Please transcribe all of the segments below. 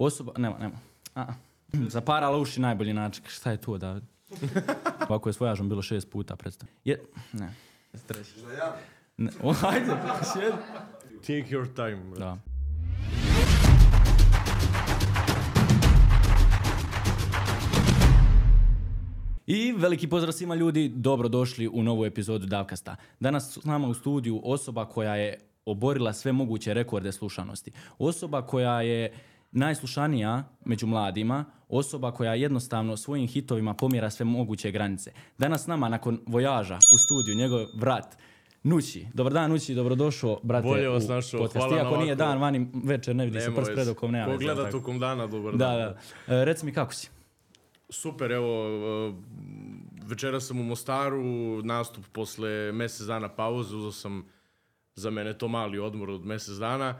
Osoba, nema, nema. A, zaparala uši najbolji način. Šta je to, David? Ovako je s vojažom bilo šest puta predstav. Je, ne. Treći. Ne, o, ajde, sjedi. Take your time. Da. I veliki pozdrav svima ljudi, dobrodošli u novu epizodu Davkasta. Danas s nama u studiju osoba koja je oborila sve moguće rekorde slušanosti. Osoba koja je najslušanija među mladima, osoba koja jednostavno svojim hitovima pomjera sve moguće granice. Danas nama nakon vojaža u studiju njegov brat Nući. Dobar dan Nući, dobrodošao brate Bolje vas našao, hvala na Iako nije ovako- dan, vani večer ne vidi se prst pred okom, nema Ko veze, gleda tako. tokom dana, dobar Da, dan. da. E, reci mi kako si? Super, evo, e, večera sam u Mostaru, nastup posle mjesec dana pauze, uzeo sam za mene to mali odmor od mjesec dana.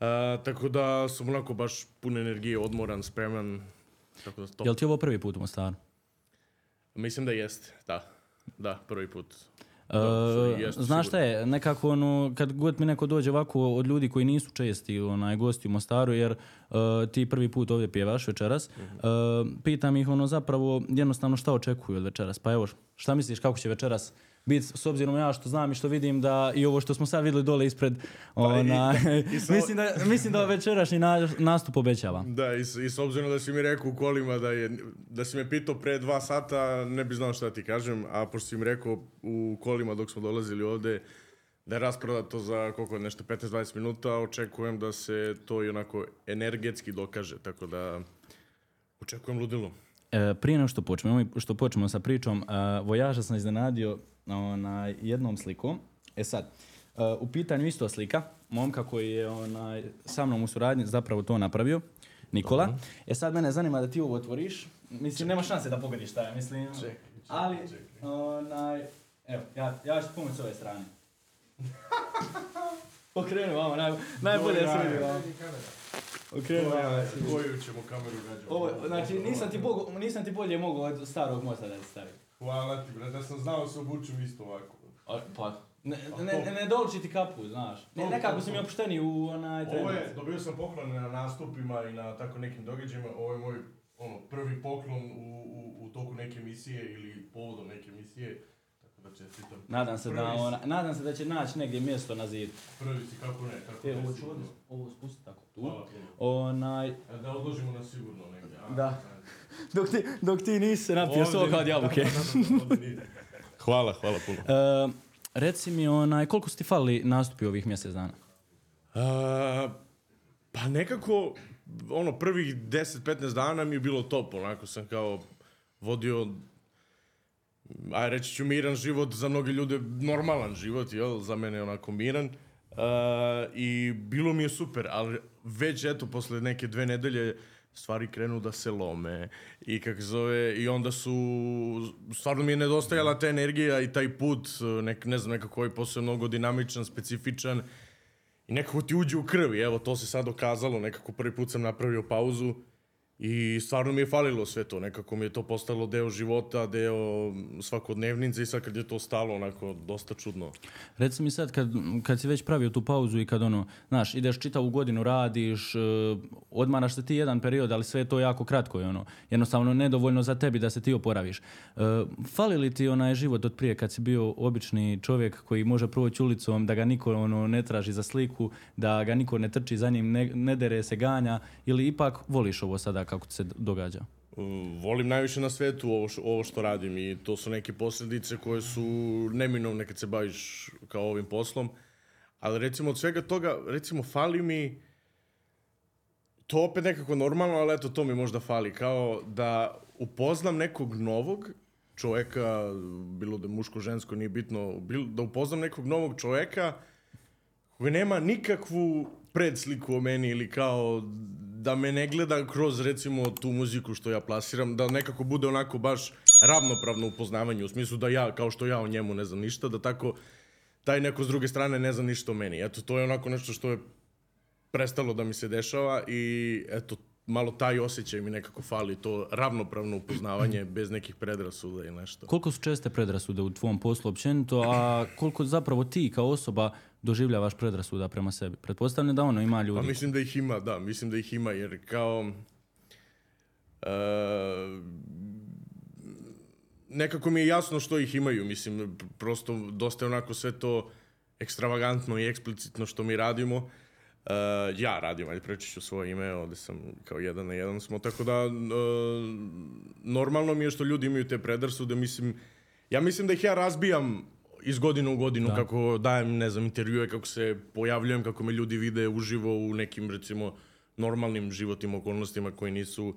E, tako da sam onako baš pun energije, odmoran, spreman. Tako da to. Jel ti ovo prvi put u Mostaru? Mislim da jeste, da. Da, prvi put. Sorry, jeste znaš šta je, nekako ono, kad god mi neko dođe ovako od ljudi koji nisu česti onaj, gosti u Mostaru, jer e, ti prvi put ovdje pjevaš večeras, Mhm. e, pitam ih ono zapravo jednostavno šta očekuju od večeras. Pa evo, šta misliš kako će večeras biti s obzirom ja što znam i što vidim da i ovo što smo sad vidjeli dole ispred, ona, Pa i sa- mislim, da, mislim da večerašnji na- nastup obećava. Da, i, i s obzirom da si mi rekao u kolima da, je, da si me pitao pre dva sata, ne bi znao šta ti kažem, a pošto si mi rekao u kolima dok smo dolazili ovde da je rasprodato za koliko nešto 15-20 minuta, očekujem da se to i onako energetski dokaže, tako da očekujem ludilo. E, prije nego što počnemo, što počnemo sa pričom, e, vojaža sam iznenadio onaj, jednom slikom. E sad, e, u pitanju isto slika, momka koji je onaj, sa mnom u suradnji zapravo to napravio, Nikola. E sad mene zanima da ti ovo otvoriš. Mislim, nema šanse da pogodiš šta je, mislim. ali, onaj, evo, ja, ja ću pomoći s ove strane. Okrenu vama, naj, najbolje se vidi vama. Okrenu vama. Koju ćemo kameru gađati? Ovo, znači, nisam ti, bogo, nisam ti bolje mogao od starog mosta da ti stavim. Hvala ti, brate, da sam znao da se obučem isto ovako. A, Pa, ne, ne, ne, ne doliči ti kapu, znaš. Ne, nekako mi to. opušteni u onaj Ovo je, dobio sam poklon na nastupima i na tako nekim događajima. Ovo je moj ono, prvi poklon u, u, u toku neke emisije ili povodom neke emisije. Tako da čestitam. Nadam se, da, Prvi si- ona, nadam se da će naći negdje mjesto na zidu. Prvi si, kako ne, kako E, ne. ovo ću sigurno. ovdje, ovo spusti tako tu. Hvala puno. Onaj, A Da odložimo na sigurno negdje. a? Da. Dok ti, dok ti nisi se napio soka od jabuke. Da, da, da. Hvala, hvala puno. E, reci mi, onaj, koliko su ti falili nastupi ovih mjesec dana? A, pa nekako, ono, prvih 10-15 dana mi je bilo top, onako sam kao vodio, aj reći ću miran život, za mnoge ljude normalan život, jel, za mene je onako miran. A, I bilo mi je super, ali već eto, posle neke dve nedelje, stvari krenu da se lome i kako zove, i onda su, stvarno mi je nedostajala ta energija i taj put, nek, ne znam, nekako ovaj posao je mnogo dinamičan, specifičan, i nekako ti uđe u krvi, evo to se sad dokazalo, nekako prvi put sam napravio pauzu i stvarno mi je falilo sve to, nekako mi je to postalo deo života, deo svakodnevnice i sad kad je to stalo onako dosta čudno. Reci mi sad, kad, kad si već pravio tu pauzu i kad ono, znaš, ideš čitavu godinu, radiš, e, odmaraš se ti jedan period, ali sve je to jako kratko i ono, jednostavno nedovoljno za tebi da se ti oporaviš. E, fali li ti onaj život od prije kad si bio obični čovjek koji može proći ulicom, da ga niko ono, ne traži za sliku, da ga niko ne trči za njim, ne, ne dere se, ganja, ili ipak voliš ovo sada kako se događa? Volim najviše na svetu ovo, š- ovo što radim i to su neke posljedice koje su neminovne kad se baviš kao ovim poslom. Ali recimo od svega toga, recimo fali mi to opet nekako normalno, ali eto to mi možda fali. Kao da upoznam nekog novog čovjeka, bilo da muško, žensko, nije bitno, bil, da upoznam nekog novog čovjeka koji nema nikakvu predsliku o meni ili kao da me ne gleda kroz recimo tu muziku što ja plasiram, da nekako bude onako baš ravnopravno upoznavanje u smislu da ja, kao što ja o njemu ne znam ništa, da tako taj neko s druge strane ne zna ništa o meni. Eto, to je onako nešto što je prestalo da mi se dešava i eto, malo taj osjećaj mi nekako fali, to ravnopravno upoznavanje bez nekih predrasuda i nešto. Koliko su česte predrasude u tvom poslu općenito, a koliko zapravo ti kao osoba doživljavaš predrasuda prema sebi? Pretpostavljam da ono ima ljudi. Pa mislim da ih ima, da, mislim da ih ima, jer kao... e, nekako mi je jasno što ih imaju, mislim, prosto dosta je onako sve to ekstravagantno i eksplicitno što mi radimo. E, ja radim, ajde preći ću svoje ime, ovde sam kao jedan na jedan smo, tako da e, normalno mi je što ljudi imaju te predrasude, mislim, ja mislim da ih ja razbijam iz godine u godinu, Da. kako dajem, ne znam, intervjue, kako se pojavljujem, kako me ljudi vide uživo u nekim, recimo, normalnim životnim okolnostima koji nisu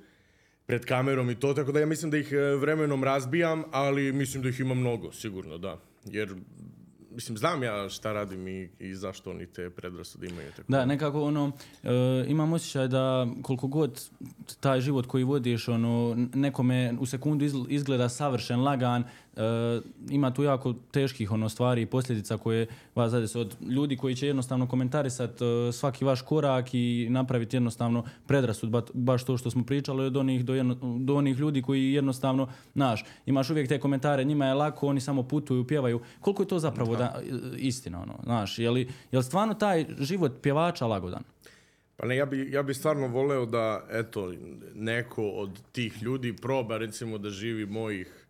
pred kamerom i to, tako da ja mislim da ih e, vremenom razbijam, ali mislim da ih ima mnogo, sigurno, da. Jer, mislim, znam ja šta radim i, i zašto oni te predrasude imaju. Tako. Da, nekako ono, e, imam osjećaj da koliko god taj život koji vodiš, ono, nekome u sekundu izgl- izgleda savršen, lagan, e, ima tu jako teških ono stvari i posljedica koje vas zadese od ljudi koji će jednostavno komentarisat e, svaki vaš korak i napraviti jednostavno predrasud, ba- baš to što smo pričali od onih do, jedno, do onih ljudi koji jednostavno, znaš, imaš uvijek te komentare, njima je lako, oni samo putuju, pjevaju. Koliko je to zapravo da, istina, ono, znaš, je li, je li stvarno taj život pjevača lagodan? Pa ne, ja bi, ja bi stvarno voleo da, eto, neko od tih ljudi proba, recimo, da živi mojih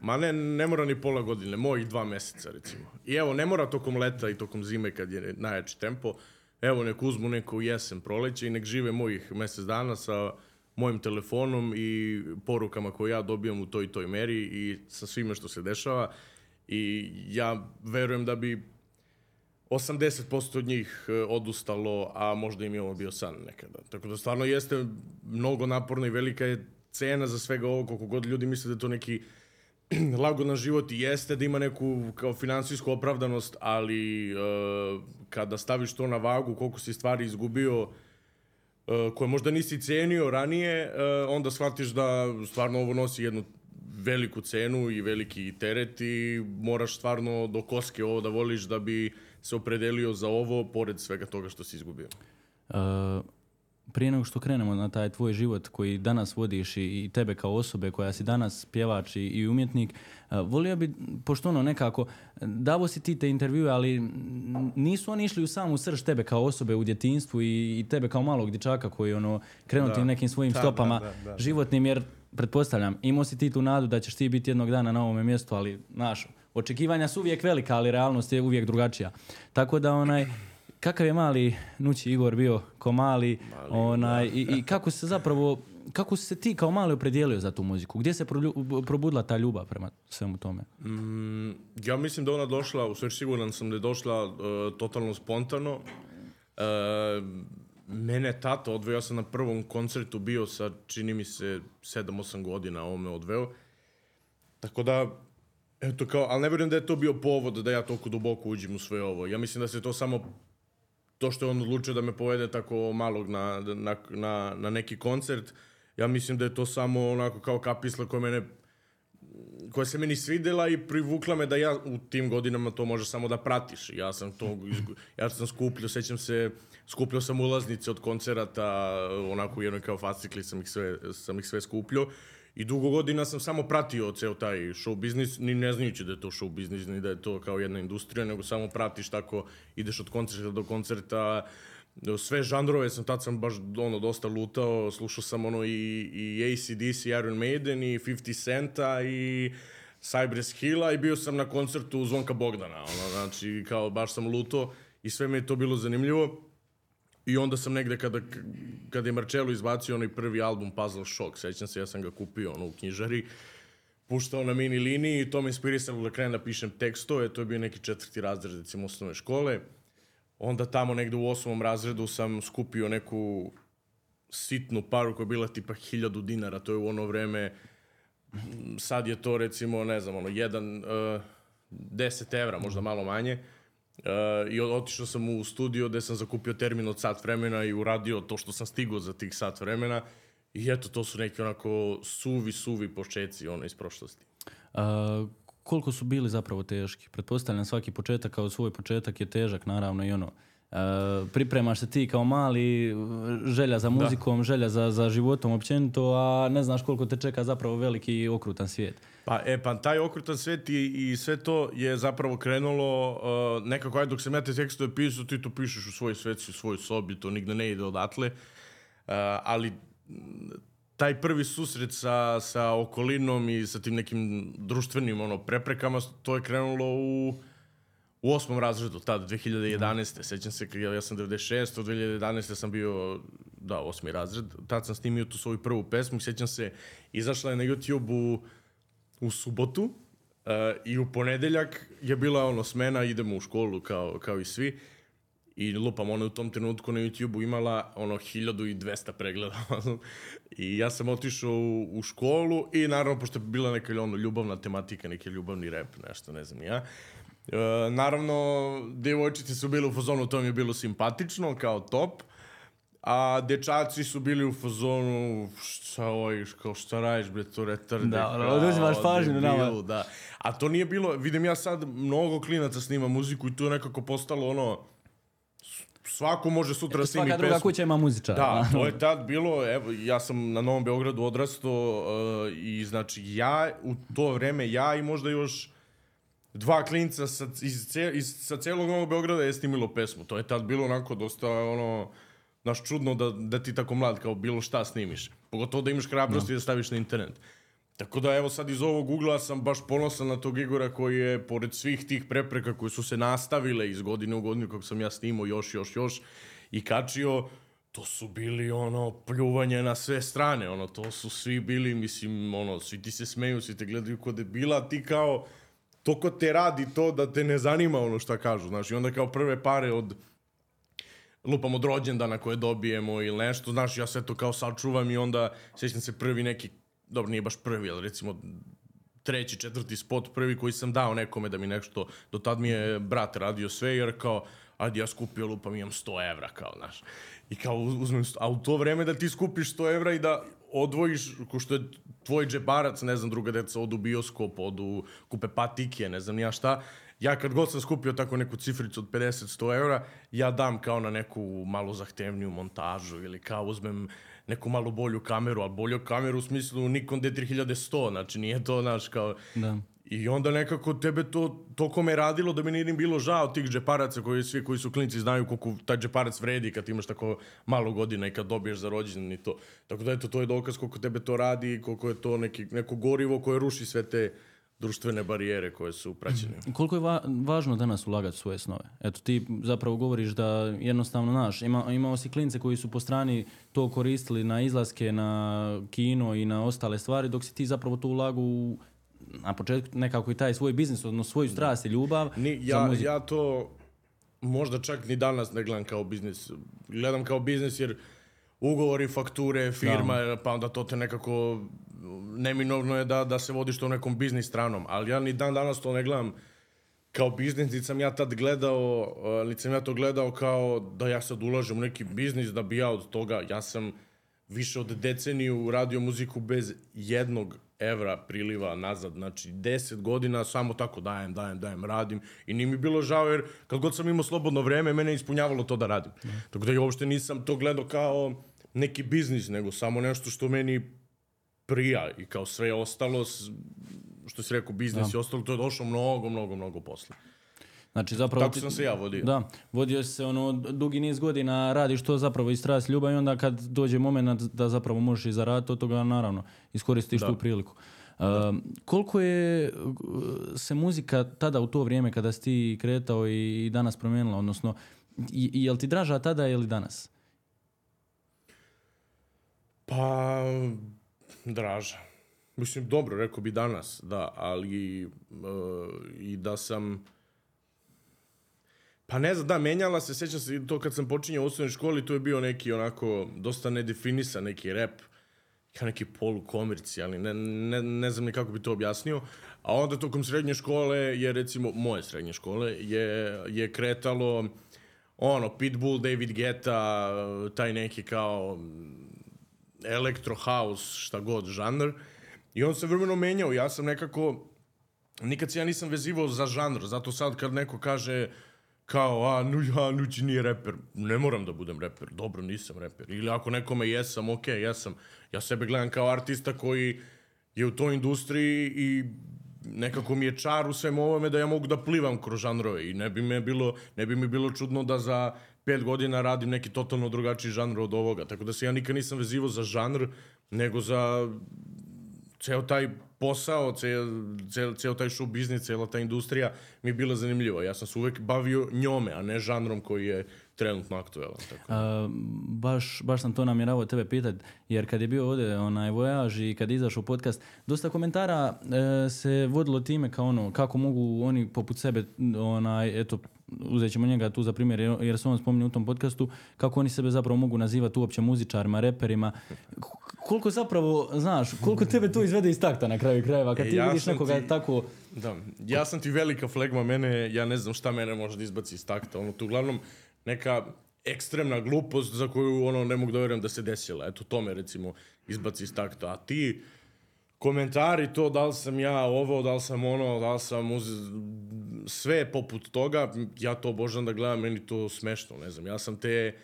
Ma ne, ne mora ni pola godine, mojih dva meseca recimo. I evo, ne mora tokom leta i tokom zime kad je najjači tempo. Evo, nek uzmu neku jesen, proleće i nek žive mojih mesec dana sa mojim telefonom i porukama koje ja dobijam u toj toj meri i sa svime što se dešava. I ja verujem da bi 80% od njih e, odustalo, a možda im je ovo bio san nekada. Tako da stvarno jeste mnogo naporno i velika je cena za svega ovo, koliko god ljudi misle da je to neki lagodan život i jeste da ima neku kao finansijsku opravdanost, ali e, kada staviš to na vagu, koliko si stvari izgubio, e, koje možda nisi cenio ranije, e, onda shvatiš da stvarno ovo nosi jednu veliku cenu i veliki teret i moraš stvarno do koske ovo da voliš da bi se opredelio za ovo, pored svega toga što si izgubio. Uh, prije nego što krenemo na taj tvoj život koji danas vodiš i, i tebe kao osobe koja si danas pjevač i, i umjetnik, uh, volio bi, pošto ono nekako, davo si ti te intervjue, ali nisu oni išli u samu srž tebe kao osobe u djetinstvu i, i tebe kao malog dječaka koji ono krenuti Da. nekim svojim Da, stopama da, da, da. životnim, jer pretpostavljam, imao si ti tu nadu da ćeš ti biti jednog dana na ovome mjestu, ali znaš, očekivanja su uvijek velika, ali realnost je uvijek drugačija. Tako da onaj, kakav je mali Nući Igor bio ko mali, onaj, i, i kako se zapravo, kako se ti kao mali opredijelio za tu muziku? Gdje se prolju- probudila ta ljubav prema svemu tome? Mm, ja mislim da ona došla, u stvari siguran sam da je došla uh, totalno spontano. Uh, mene tata odveo, ja sam na prvom koncertu bio sa, čini mi se, 7-8 godina, on me odveo. Tako da, eto kao, ali ne vjerujem da je to bio povod da ja toliko duboko uđem u sve ovo. Ja mislim da se to samo to što je on odlučio da me povede tako malog na, na, na, na neki koncert, ja mislim da je to samo onako kao kapisla koja mene koja se meni svidela i privukla me da ja u tim godinama to može samo da pratiš. Ja sam to, ja sam skupljao, sećam se, skupljao sam ulaznice od koncerata, onako u jednoj kao fascikli sam ih sve, sam ih sve skupljao. I dugo godina sam samo pratio ceo taj show biznis, ni ne znajući da je to show biznis, ni da je to kao jedna industrija, nego samo pratiš tako, ideš od koncerta do koncerta, sve žanrove sam, tad sam baš ono dosta lutao, slušao sam ono i, i ACDC, Iron Maiden i 50 Centa i Cypress Hilla i bio sam na koncertu Zvonka Bogdana, ono, znači kao baš sam lutao i sve mi je to bilo zanimljivo. I onda sam negde kada, kada je Marcello izbacio onaj prvi album Puzzle Shock, sećam se, ja sam ga kupio ono u knjižari, puštao na mini liniji i to me inspirisalo da krenem da pišem tekstove, to je bio neki četvrti razred, recimo, osnovne škole. Onda tamo negde u osmom razredu sam skupio neku sitnu paru koja je bila tipa hiljadu dinara, to je u ono vreme, sad je to recimo, ne znam, ono, jedan, uh, 10 evra, možda malo manje. Uh, I o- otišao sam u studio gde sam zakupio termin od sat vremena i uradio to što sam stigao za tih sat vremena. I eto, to su neki onako suvi, suvi počeci ono iz prošlosti. A, koliko su bili zapravo teški? Pretpostavljam svaki početak kao svoj početak je težak, naravno i ono, E, pripremaš se ti kao mali, želja za muzikom, želja za, za životom općenito, a ne znaš koliko te čeka zapravo veliki i okrutan svijet. Pa, e, pa taj okrutan svet i, i sve to je zapravo krenulo uh, nekako, aj dok sam ja te tekstove pisao, ti to pišeš u svojoj sveci, u svojoj sobi, to nigde ne ide odatle. Uh, ali taj prvi susret sa, sa okolinom i sa tim nekim društvenim ono, preprekama, to je krenulo u, u osmom razredu, tada, 2011. Mm. Sećam se, ja sam 96, od 2011. sam bio, da, osmi razred. Tad sam snimio tu svoju prvu pesmu. Sećam se, izašla je na YouTube-u u subotu uh, i u ponedeljak je bila ono smena, idemo u školu kao, kao i svi. I lupam, ona u tom trenutku na YouTube-u imala ono 1200 pregleda. I ja sam otišao u, u školu i naravno, pošto je bila neka ono, ljubavna tematika, neki ljubavni rep, nešto, ne znam ja. E, naravno, devojčice su bile u fazonu, to mi je bilo simpatično, kao top. A dečaci su bili u fazonu, šta ovaj, kao šta radiš bre, to retarde. Da, ono, oduzimaš pažnju na nama. Da. A to nije bilo, vidim ja sad, mnogo klinaca snima muziku i to je nekako postalo ono, svako može sutra da snimi pesmu. Svaka druga kuća ima muzičara. Da, to je tad bilo, evo, ja sam na Novom Beogradu odrastao uh, i znači ja, u to vreme ja i možda još dva klinca sa, iz, iz, sa celog Novog Beograda je snimilo pesmu. To je tad bilo onako dosta ono, naš čudno da, da ti tako mlad kao bilo šta snimiš. Pogotovo da imaš hrabrosti no. da staviš na internet. Tako da evo sad iz ovog ugla sam baš ponosan na tog Igora koji je pored svih tih prepreka koje su se nastavile iz godine u godinu kako sam ja snimao još, još, još i kačio, to su bili ono pljuvanje na sve strane, ono to su svi bili, mislim, ono, svi ti se smeju, svi te gledaju kod je bila, ti kao, toko te radi to da te ne zanima ono šta kažu, znaš, i onda kao prve pare od lupam od rođendana koje dobijemo ili nešto, znaš, ja sve to kao sačuvam i onda sećam se prvi neki dobro, nije baš prvi, ali recimo treći, četvrti spot, prvi koji sam dao nekome da mi nešto, do tad mi je brat radio sve, jer kao, ajde ja skupio lupam, imam 100 evra, kao, znaš. I kao uzmem, a u to vreme da ti skupiš 100 evra i da odvojiš, ko što je tvoj džebarac, ne znam, druga deca odu bioskop, odu kupe patike, ne znam ja šta, ja kad god sam skupio tako neku cifricu od 50-100 evra, ja dam kao na neku malo zahtevniju montažu ili kao uzmem neku malo bolju kameru, ali bolju kameru u smislu Nikon D3100, znači nije to, naš, kao... Da. I onda nekako tebe to toliko me radilo da mi nije bilo žao tih džeparaca koji svi koji su klinci znaju koliko taj džeparac vredi kad imaš tako malo godina i kad dobiješ za rođendan i to. Tako da eto, to je dokaz koliko tebe to radi i koliko je to neki, neko gorivo koje ruši sve te društvene barijere koje su praćene. Mm. Koliko je va važno danas ulagati svoje snove? Eto, ti zapravo govoriš da jednostavno, naš, ima, imao si klince koji su po strani to koristili na izlaske, na kino i na ostale stvari, dok si ti zapravo to ulagu u na početku nekako i taj svoj biznis, odnosno svoju strast i ljubav. Ni, ja, ja to možda čak ni danas ne gledam kao biznis. Gledam kao biznis jer ugovori, fakture, firma, da. pa onda to te nekako neminovno je da, da se vodiš to nekom biznis stranom, ali ja ni dan danas to ne gledam kao biznis, niti sam ja tad gledao, uh, niti sam ja to gledao kao da ja sad ulažem u neki biznis, da bi ja od toga, ja sam više od deceniju radio muziku bez jednog evra priliva nazad, znači 10 godina samo tako dajem, dajem, dajem, radim i nije mi bilo žao jer kad god sam imao slobodno vreme, mene ispunjavalo to da radim. Mm. Tako da ja uopšte nisam to gledao kao neki biznis, nego samo nešto što meni prija i kao sve ostalo, što si rekao, biznis da. i ostalo, to je došlo mnogo, mnogo, mnogo posle. Znači, zapravo... Tako sam se ja vodio. Da, vodio se ono, dugi niz godina, radiš to zapravo iz strast ljubav i onda kad dođe moment da zapravo možeš i zaraditi od toga, naravno, iskoristiš da. tu priliku. Uh, koliko je se muzika tada u to vrijeme kada si ti kretao i, i danas promijenila, odnosno, i, i jel ti draža tada ili danas? Pa, draža. Mislim, dobro, rekao bi danas, da, ali uh, i da sam... Pa ne znam, da, menjala se, sećam se to kad sam počinjao u osnovnoj školi, to je bio neki onako dosta nedefinisan neki rap, kao neki polukomercijalni, ne, ne, ne znam ni kako bi to objasnio. A onda tokom srednje škole je, recimo, moje srednje škole, je, je kretalo ono, Pitbull, David Guetta, taj neki kao electro house, šta god, žanr. I on se vremeno menjao. Ja sam nekako, nikad se ja nisam vezivao za žanr, zato sad kad neko kaže kao, a, nu, ja, Nući nije reper. Ne moram da budem reper. Dobro, nisam reper. Ili ako nekome jesam, ok, jesam. Ja sebe gledam kao artista koji je u toj industriji i nekako mi je čar u svem ovome da ja mogu da plivam kroz žanrove i ne bi, me bilo, ne bi mi bilo čudno da za pet godina radim neki totalno drugačiji žanr od ovoga. Tako da se ja nikad nisam vezivo za žanr, nego za ceo taj posao, ceo, ceo, taj show biznis, cela ta industrija mi je bila zanimljiva. Ja sam se uvek bavio njome, a ne žanrom koji je trenutno aktuelan. Tako. A, baš, baš sam to namjeravao tebe pitati, jer kad je bio ovdje onaj vojaž i kad je izašao podcast, dosta komentara e, se vodilo time kao ono, kako mogu oni poput sebe, onaj, eto, uzet ćemo njega tu za primjer, jer, se on spominje u tom podcastu, kako oni sebe zapravo mogu nazivati uopće muzičarima, reperima. Koliko zapravo, znaš, koliko tebe to izvede iz takta na kraju krajeva, kad E, ti ja vidiš nekoga ti- tako... Da, ja sam ti velika flegma, mene, ja ne znam šta mene može da izbaci iz takta. Ono, to uglavnom neka ekstremna glupost za koju ono ne mogu da verujem da se desila. Eto, to me recimo izbaci iz takta. A ti, komentari to da li sam ja ovo, da li sam ono, da li sam uz... sve poput toga, ja to obožavam da gledam, meni to smešno, ne znam. Ja sam te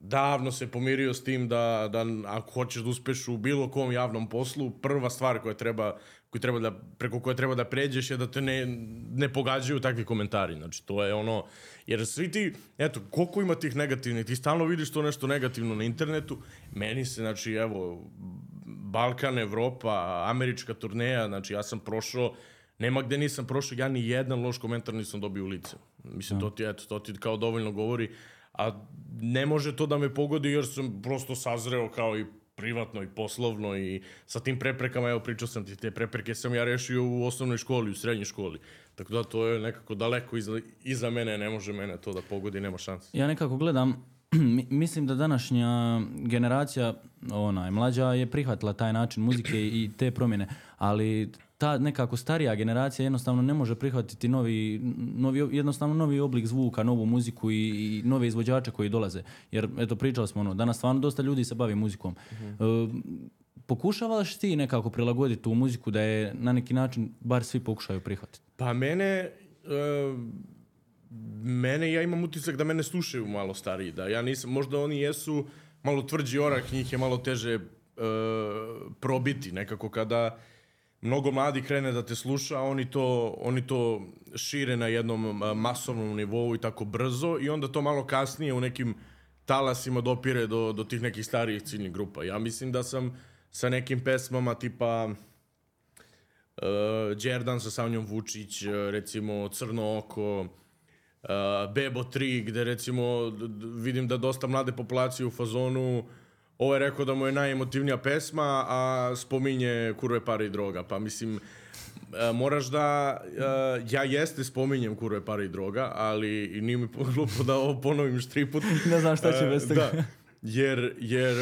davno se pomirio s tim da, da ako hoćeš da uspeš u bilo kom javnom poslu, prva stvar koja treba, koju treba da, preko koje treba da pređeš je da te ne, ne pogađaju takvi komentari. Znači, to je ono... Jer svi ti, eto, koliko ima tih negativnih, ti stalno vidiš to nešto negativno na internetu. Meni se, znači, evo, Balkan, Evropa, američka turneja, znači, ja sam prošao Nema gde nisam prošao, ja ni jedan loš komentar nisam dobio u lice. Mislim, to ti, eto, to ti kao dovoljno govori. A ne može to da me pogodi jer sam prosto sazreo kao i privatno i poslovno i sa tim preprekama, evo pričao sam ti, te prepreke sam ja rešio u osnovnoj školi, u srednjoj školi. Tako da to je nekako daleko iza, iza mene, ne može mene to da pogodi, nema šanse. Ja nekako gledam, mislim da današnja generacija, onaj, mlađa je prihvatila taj način muzike i te promjene, ali ta nekako starija generacija jednostavno ne može prihvatiti novi, novi jednostavno novi oblik zvuka, novu muziku i, i nove izvođače koji dolaze. Jer, eto, pričali smo ono, danas stvarno dosta ljudi se bavi muzikom. E, pokušavaš ti nekako prilagoditi tu muziku da je na neki način bar svi pokušaju prihvatiti? Pa mene, e, mene, ja imam utisak da mene slušaju malo stariji, da ja nisam, možda oni jesu malo tvrđi orak, njih je malo teže e, probiti nekako kada mnogo mladi krene da te sluša, oni to, oni to šire na jednom a, masovnom nivou i tako brzo i onda to malo kasnije u nekim talasima dopire do, do tih nekih starijih ciljnih grupa. Ja mislim da sam sa nekim pesmama tipa uh, Đerdan sa Sanjom Vučić, recimo Crno oko, Bebo 3, gde recimo vidim da dosta mlade populacije u fazonu ovo je rekao da mu je najemotivnija pesma, a spominje kurve pare i droga. Pa mislim, e, moraš da, e, ja jeste spominjem kurve pare i droga, ali i nije mi glupo da ovo ponovim štriput. Ne znam šta će bez toga. Da, jer, jer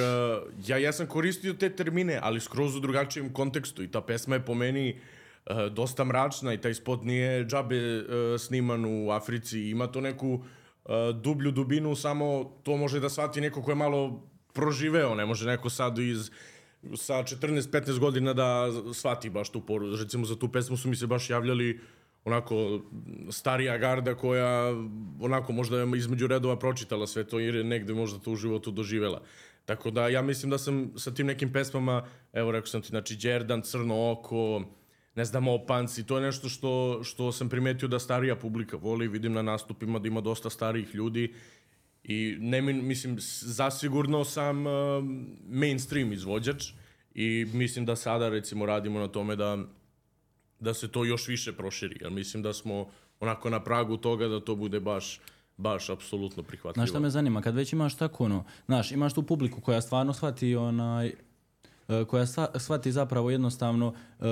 ja, ja sam koristio te termine, ali skroz u drugačijem kontekstu i ta pesma je po meni e, dosta mračna i taj spot nije džabe e, sniman u Africi, ima to neku e, dublju dubinu, samo to može da shvati neko ko je malo proživeo, ne može neko sad iz sa 14-15 godina da shvati baš tu poru. Recimo za tu pesmu su mi se baš javljali onako starija garda koja onako možda je između redova pročitala sve to jer je negde možda to u životu doživela. Tako da ja mislim da sam sa tim nekim pesmama, evo rekao sam ti, znači Đerdan, Crno oko, ne znam, Opanci, to je nešto što, što sam primetio da starija publika voli, vidim na nastupima da ima dosta starijih ljudi i ne, mi- mislim, zasigurno sam uh, mainstream izvođač i mislim da sada recimo radimo na tome da da se to još više proširi, jer mislim da smo onako na pragu toga da to bude baš baš apsolutno prihvatljivo. Znaš šta me zanima, kad već imaš tako ono, znaš, imaš tu publiku koja stvarno shvati onaj, koja sva- shvati zapravo jednostavno e,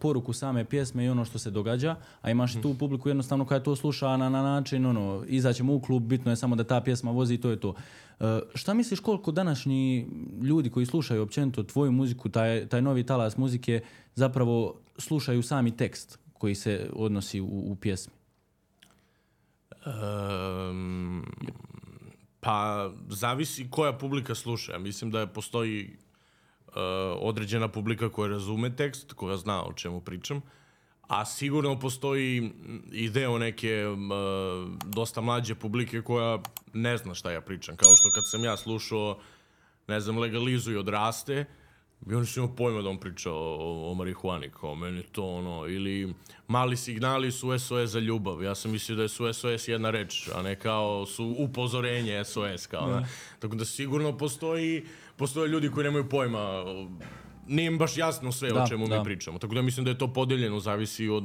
poruku same pjesme i ono što se događa, a imaš i tu publiku jednostavno koja to sluša na, na način, ono, izaćemo u klub, bitno je samo da ta pjesma vozi i to je to. E, šta misliš koliko današnji ljudi koji slušaju općenito tvoju muziku, taj, taj novi talas muzike, zapravo slušaju sami tekst koji se odnosi u, u pjesmi? Um, pa, zavisi koja publika sluša. Mislim da postoji određena publika koja razume tekst, koja zna o čemu pričam, a sigurno postoji i deo neke e, dosta mlađe publike koja ne zna šta ja pričam. Kao što kad sam ja slušao, ne znam, legalizuj odraste, i oni su imao pojma da on priča o, o, marihuani, kao meni to ono, ili mali signali su SOS za ljubav. Ja sam mislio da su SOS jedna reč, a ne kao su upozorenje SOS, kao da. Tako da sigurno postoji, postoje ljudi koji nemaju pojma nije im baš jasno sve Da, o čemu da. mi pričamo. Tako da mislim da je to podeljeno, zavisi od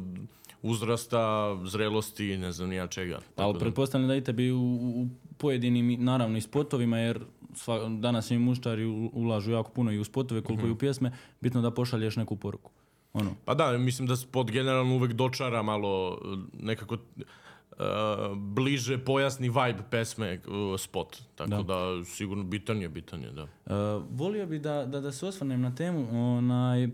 uzrasta, zrelosti, ne znam nija čega. Tako Ali da, pretpostavljam da i tebi u, u pojedinim, naravno i spotovima, jer sva, danas i muščari u- ulažu jako puno i u spotove, koliko Mhm. i u pjesme, bitno da pošalješ neku poruku. Ono, Pa da, mislim da spot generalno uvek dočara malo uh, nekako uh, bliže pojasni vibe pesme uh, spot. Tako da. Da. sigurno bitan je, bitan je, da. Uh, volio bi da, da, da se osvrnem na temu onaj,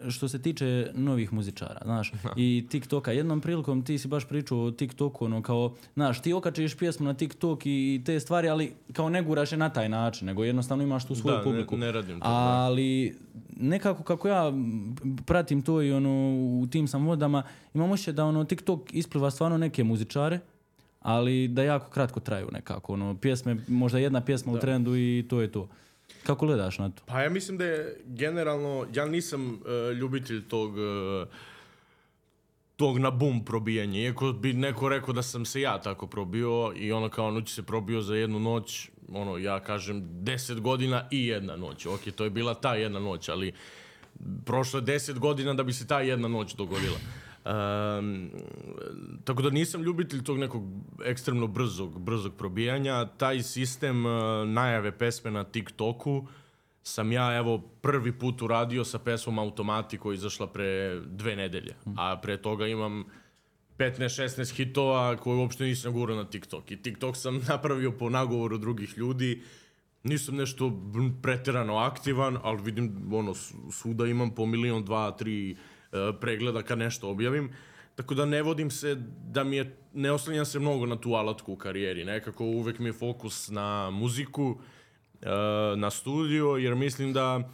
što se tiče novih muzičara, znaš, i TikToka. Jednom prilikom ti si baš pričao o TikToku, ono kao, znaš, ti okačiš pjesmu na TikTok i, i te stvari, ali kao ne guraš je na taj način, nego jednostavno imaš tu svoju Da, ne- publiku. ne radim to, da. Ali nekako kako ja pratim to i ono u tim sam vodama, imam osjećaj da ono TikTok ispliva stvarno neke muzičare, ali da jako kratko traju nekako. Ono, pjesme, možda jedna pjesma u trendu i to je to. Kako gledaš na to? Pa ja mislim da je generalno, ja nisam uh, ljubitelj tog uh, tog na bum probijanja. Iako bi neko rekao da sam se ja tako probio i ono kao noć se probio za jednu noć, ono ja kažem 10 godina i jedna noć. Ok, to je bila ta jedna noć, ali prošlo je 10 godina da bi se ta jedna noć dogodila. Um, tako da nisam ljubitelj tog nekog ekstremno brzog, brzog probijanja. Taj sistem uh, najave pesme na TikToku sam ja evo prvi put uradio sa pesmom Automati koja izašla pre dve nedelje. A pre toga imam 15-16 hitova koje uopšte nisam gurao na TikTok. I TikTok sam napravio po nagovoru drugih ljudi. Nisam nešto preterano aktivan, ali vidim, ono, svuda imam po milion, dva, tri pregleda kad nešto objavim. Tako da ne vodim se da mi je, ne oslanjam se mnogo na tu alatku u karijeri. Nekako uvek mi je fokus na muziku, e, na studio, jer mislim da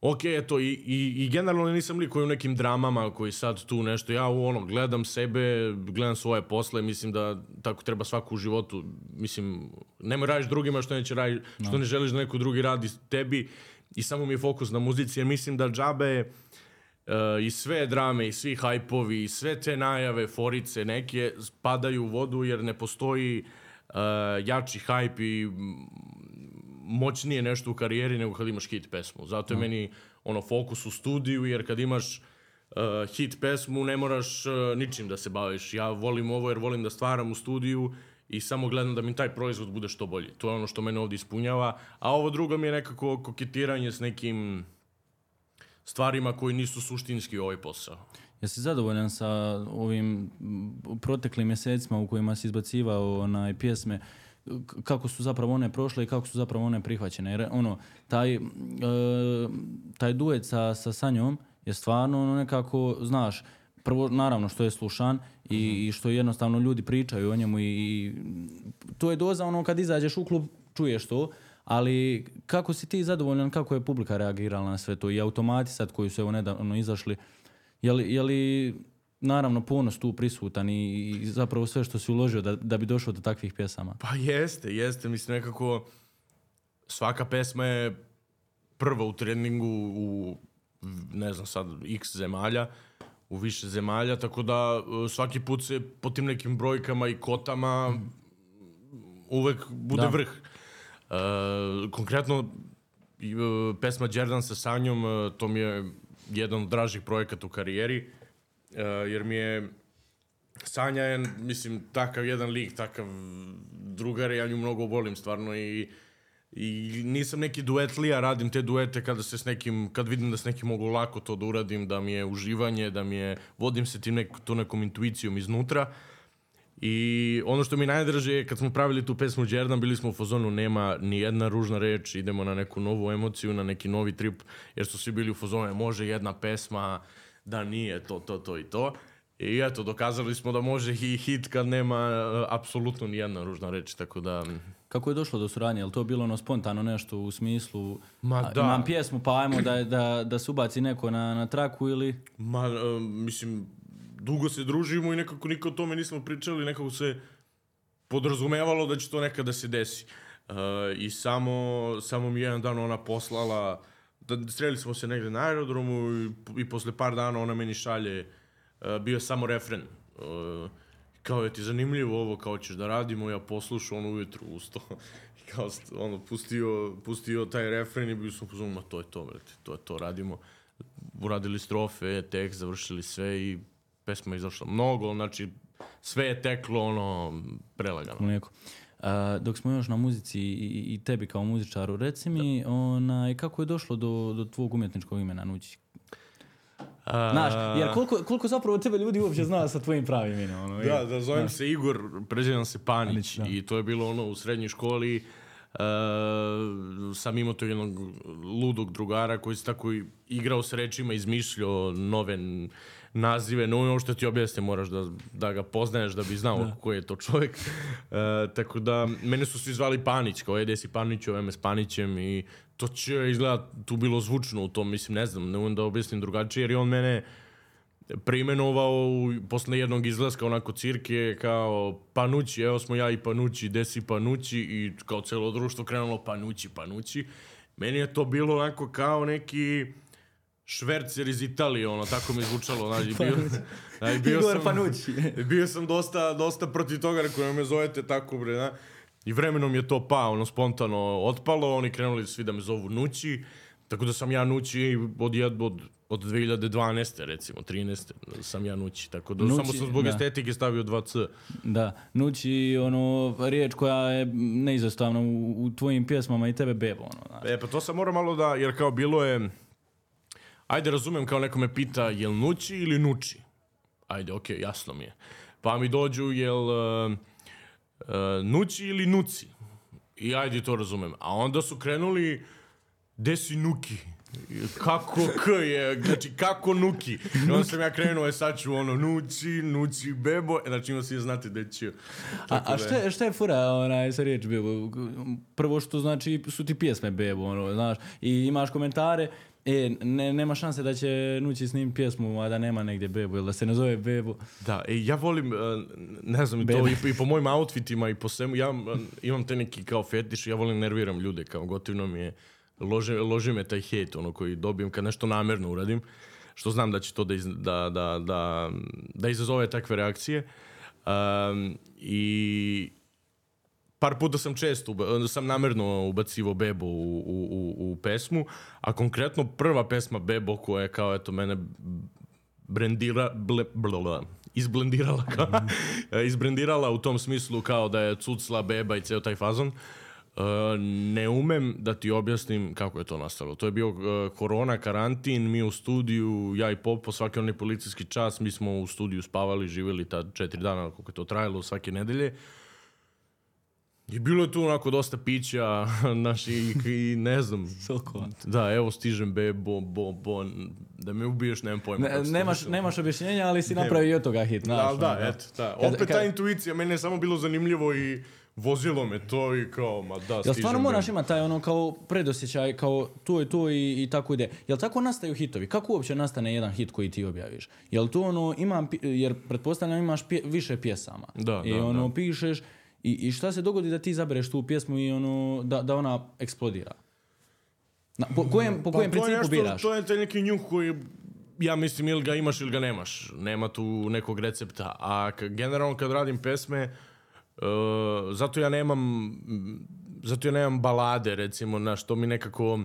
Ok, eto, i, i, i generalno nisam lik koji u nekim dramama koji sad tu nešto, ja u ono, gledam sebe, gledam svoje posle, mislim da tako treba svako u životu, mislim, nemoj radiš drugima što neće radi, što ne želiš da neko drugi radi tebi i samo mi je fokus na muzici, jer mislim da džabe uh, i sve drame i svi hajpovi i sve te najave, forice neke padaju u vodu jer ne postoji uh, jači hajp i moćnije nešto u karijeri nego kad imaš hit pesmu. Zato je meni ono fokus u studiju jer kad imaš uh, hit pesmu ne moraš uh, ničim da se baviš. Ja volim ovo jer volim da stvaram u studiju i samo gledam da mi taj proizvod bude što bolji. To je ono što mene ovdje ispunjava. A ovo drugo mi je nekako koketiranje s nekim stvarima koji nisu suštinski ovaj posao. Jesi zadovoljan sa ovim proteklim mjesecima u kojima si izbacivao onaj pjesme kako su zapravo one prošle i kako su zapravo one prihvaćene. Jer ono, taj, e, taj duet sa, sa Sanjom je stvarno ono nekako, znaš, prvo naravno što je slušan i, i što jednostavno ljudi pričaju o njemu i, i to je doza ono kad izađeš u klub čuješ to, ali kako si ti zadovoljan kako je publika reagirala na sve to i automati sad koji su evo nedavno izašli, je li, je li naravno ponos tu prisutan i, i zapravo sve što si uložio da, da bi došao do takvih pjesama? Pa jeste, jeste. Mislim, nekako svaka pesma je prva u treningu u, ne znam sad, x zemalja, u više zemalja, tako da uh, svaki put se po tim nekim brojkama i kotama uvek bude Da. vrh. Uh, konkretno, uh, pesma Đerdan sa Sanjom, uh, to mi je jedan od dražih projekata u karijeri, uh, jer mi je Sanja je, mislim, takav jedan lik, takav drugar, ja nju mnogo volim stvarno i, i nisam neki duetlija, radim te duete kada se s nekim, kad vidim da s nekim mogu lako to da uradim, da mi je uživanje, da mi je, vodim se tim nek, to nekom intuicijom iznutra. I ono što mi najdraže je kad smo pravili tu pesmu Đerdan, bili smo u fazonu nema ni jedna ružna reč, idemo na neku novu emociju, na neki novi trip, jer su svi bili u fazonu, može jedna pesma da nije to, to, to i to. I eto, dokazali smo da može i hit kad nema uh, apsolutno ni jedna ružna reč, tako da... Kako je došlo do suradnje? Je to bilo ono spontano nešto u smislu Ma da. imam pjesmu pa ajmo da, da, da se ubaci neko na, na traku ili... Ma, uh, mislim, dugo se družimo i nekako niko o tome nismo pričali, nekako se podrazumevalo da će to nekada se desi. Uh, I samo, samo mi jedan dan ona poslala, da sreli smo se negde na aerodromu i, i posle par dana ona meni šalje, uh, bio samo refren. Uh, kao je ti zanimljivo ovo, kao ćeš da radimo, ja poslušao ono ujutru usto. I kao, ono, pustio, pustio taj refren i bio sam pozvao, ma to je to, brate, to je to, radimo. Uradili strofe, tekst, završili sve i pesma izašla mnogo, znači sve je teklo ono prelagano. Mlijeko. A, dok smo još na muzici i, i tebi kao muzičaru, reci mi onaj, kako je došlo do, do tvog umjetničkog imena Nući? Znaš, jer koliko, koliko zapravo tebe ljudi uopće zna sa tvojim pravim imenom? Ono, Da, da, zovem se Igor, prezivam se Panić Panić, da. i to je bilo ono u srednjoj školi. Uh, sam imao to jednog ludog drugara koji se tako igrao s rečima, izmišljao nove nazive, no ono što ti objasne moraš da, da ga poznaješ da bi znao da. ko je to čovjek. Uh, tako da, mene su svi zvali Panić, kao ede si Panić, ove me s Panićem i to će izgleda tu bilo zvučno u tom, mislim, ne znam, ne umem da objasnim drugačije, jer je on mene preimenovao u- posle jednog izlaska onako cirke kao Panući, evo smo ja i Panući, desi Panući i kao celo društvo krenulo Panući, Panući. Meni je to bilo onako kao neki švercer iz Italije, ono, tako mi je zvučalo, znaš, i bio, znaš, bio Igor sam, Panući. bio sam dosta, dosta protiv toga, rekao, me zovete tako, bre, da? I vremenom je to pa, ono, spontano otpalo, oni krenuli svi da me zovu Nući, tako da sam ja Nući od, jed, od, od 2012. recimo, 13. sam ja Nući, tako da Nući, samo sam zbog da. estetike stavio 2C. Da, Nući, ono, riječ koja je neizostavna u, u tvojim pjesmama i tebe bebo, ono, znaš. E, pa to sam morao malo da, jer kao bilo je, ajde razumem kao neko me pita jel Nući ili Nuči? Ajde, okej, jasno mi je. Pa mi dođu jel uh, uh, Nući ili Nuci? I ajde to razumem. A onda su krenuli gde si Nuki? Kako K je, znači kako Nuki? I onda sam ja krenuo, je sad ću ono Nući, Nući, Bebo, e, znači ima svi da će. A, a šta, je- šta je fura onaj, sa riječ bebo? Prvo što znači su ti pjesme bebo, ono, znaš, i imaš komentare, e, ne, nema šanse da će Nući snim pjesmu, a da nema negdje bebo, ili da se ne zove bebo. Da, e, ja volim, uh, ne znam, i to Bebe. i, i po mojim outfitima i po svemu, ja uh, imam te neki kao fetiš, ja volim nerviram ljude, kao gotivno mi je, lože, loži me taj hejt, ono koji dobijem kad nešto namerno uradim, što znam da će to da, iz, da, da, da, da izazove takve reakcije. Um, I par puta sam često, sam namerno ubacivo Bebo u, u, u, u pesmu, a konkretno prva pesma Bebo koja je kao, eto, mene brendira, ble, bla, izblendirala, kao, izbrendirala u tom smislu kao da je cucla, beba i ceo taj fazon. Uh, ne umem da ti objasnim kako je to nastalo. To je bio uh, korona, karantin, mi u studiju, ja i Popo, svaki onaj policijski čas, mi smo u studiju spavali, živjeli ta četiri dana, koliko je to trajalo, svake nedelje. I bilo je tu onako dosta pića, naši, i, i ne znam, da, evo stižem be, bo, bo, bo, da me ubiješ, nemam pojma. Ne, nemaš, desilo. nemaš objašnjenja, ali si napravio od toga hit, znaš. Da, da, eto, da. Opet kad- ta intuicija, meni je samo bilo zanimljivo i vozilo me to i kao, ma da, Jel stižem. stvarno moraš imati taj ono kao predosjećaj, kao to je to i, i tako ide. Jel tako nastaju hitovi? Kako uopće nastane jedan hit koji ti objaviš? Jel to ono, imam, jer pretpostavljam imaš pje- više pjesama. Da, I da, ono, da. pišeš i, i šta se dogodi da ti zabereš tu pjesmu i ono, da, da ona eksplodira? Na, po kojem, po kojem Pa to je principu nešto- biraš? To je taj neki njuh koji ja mislim ili ga imaš ili ga nemaš. Nema tu nekog recepta. A generalno kad radim pesme, uh, zato ja nemam zato ja nemam balade recimo, na što mi nekako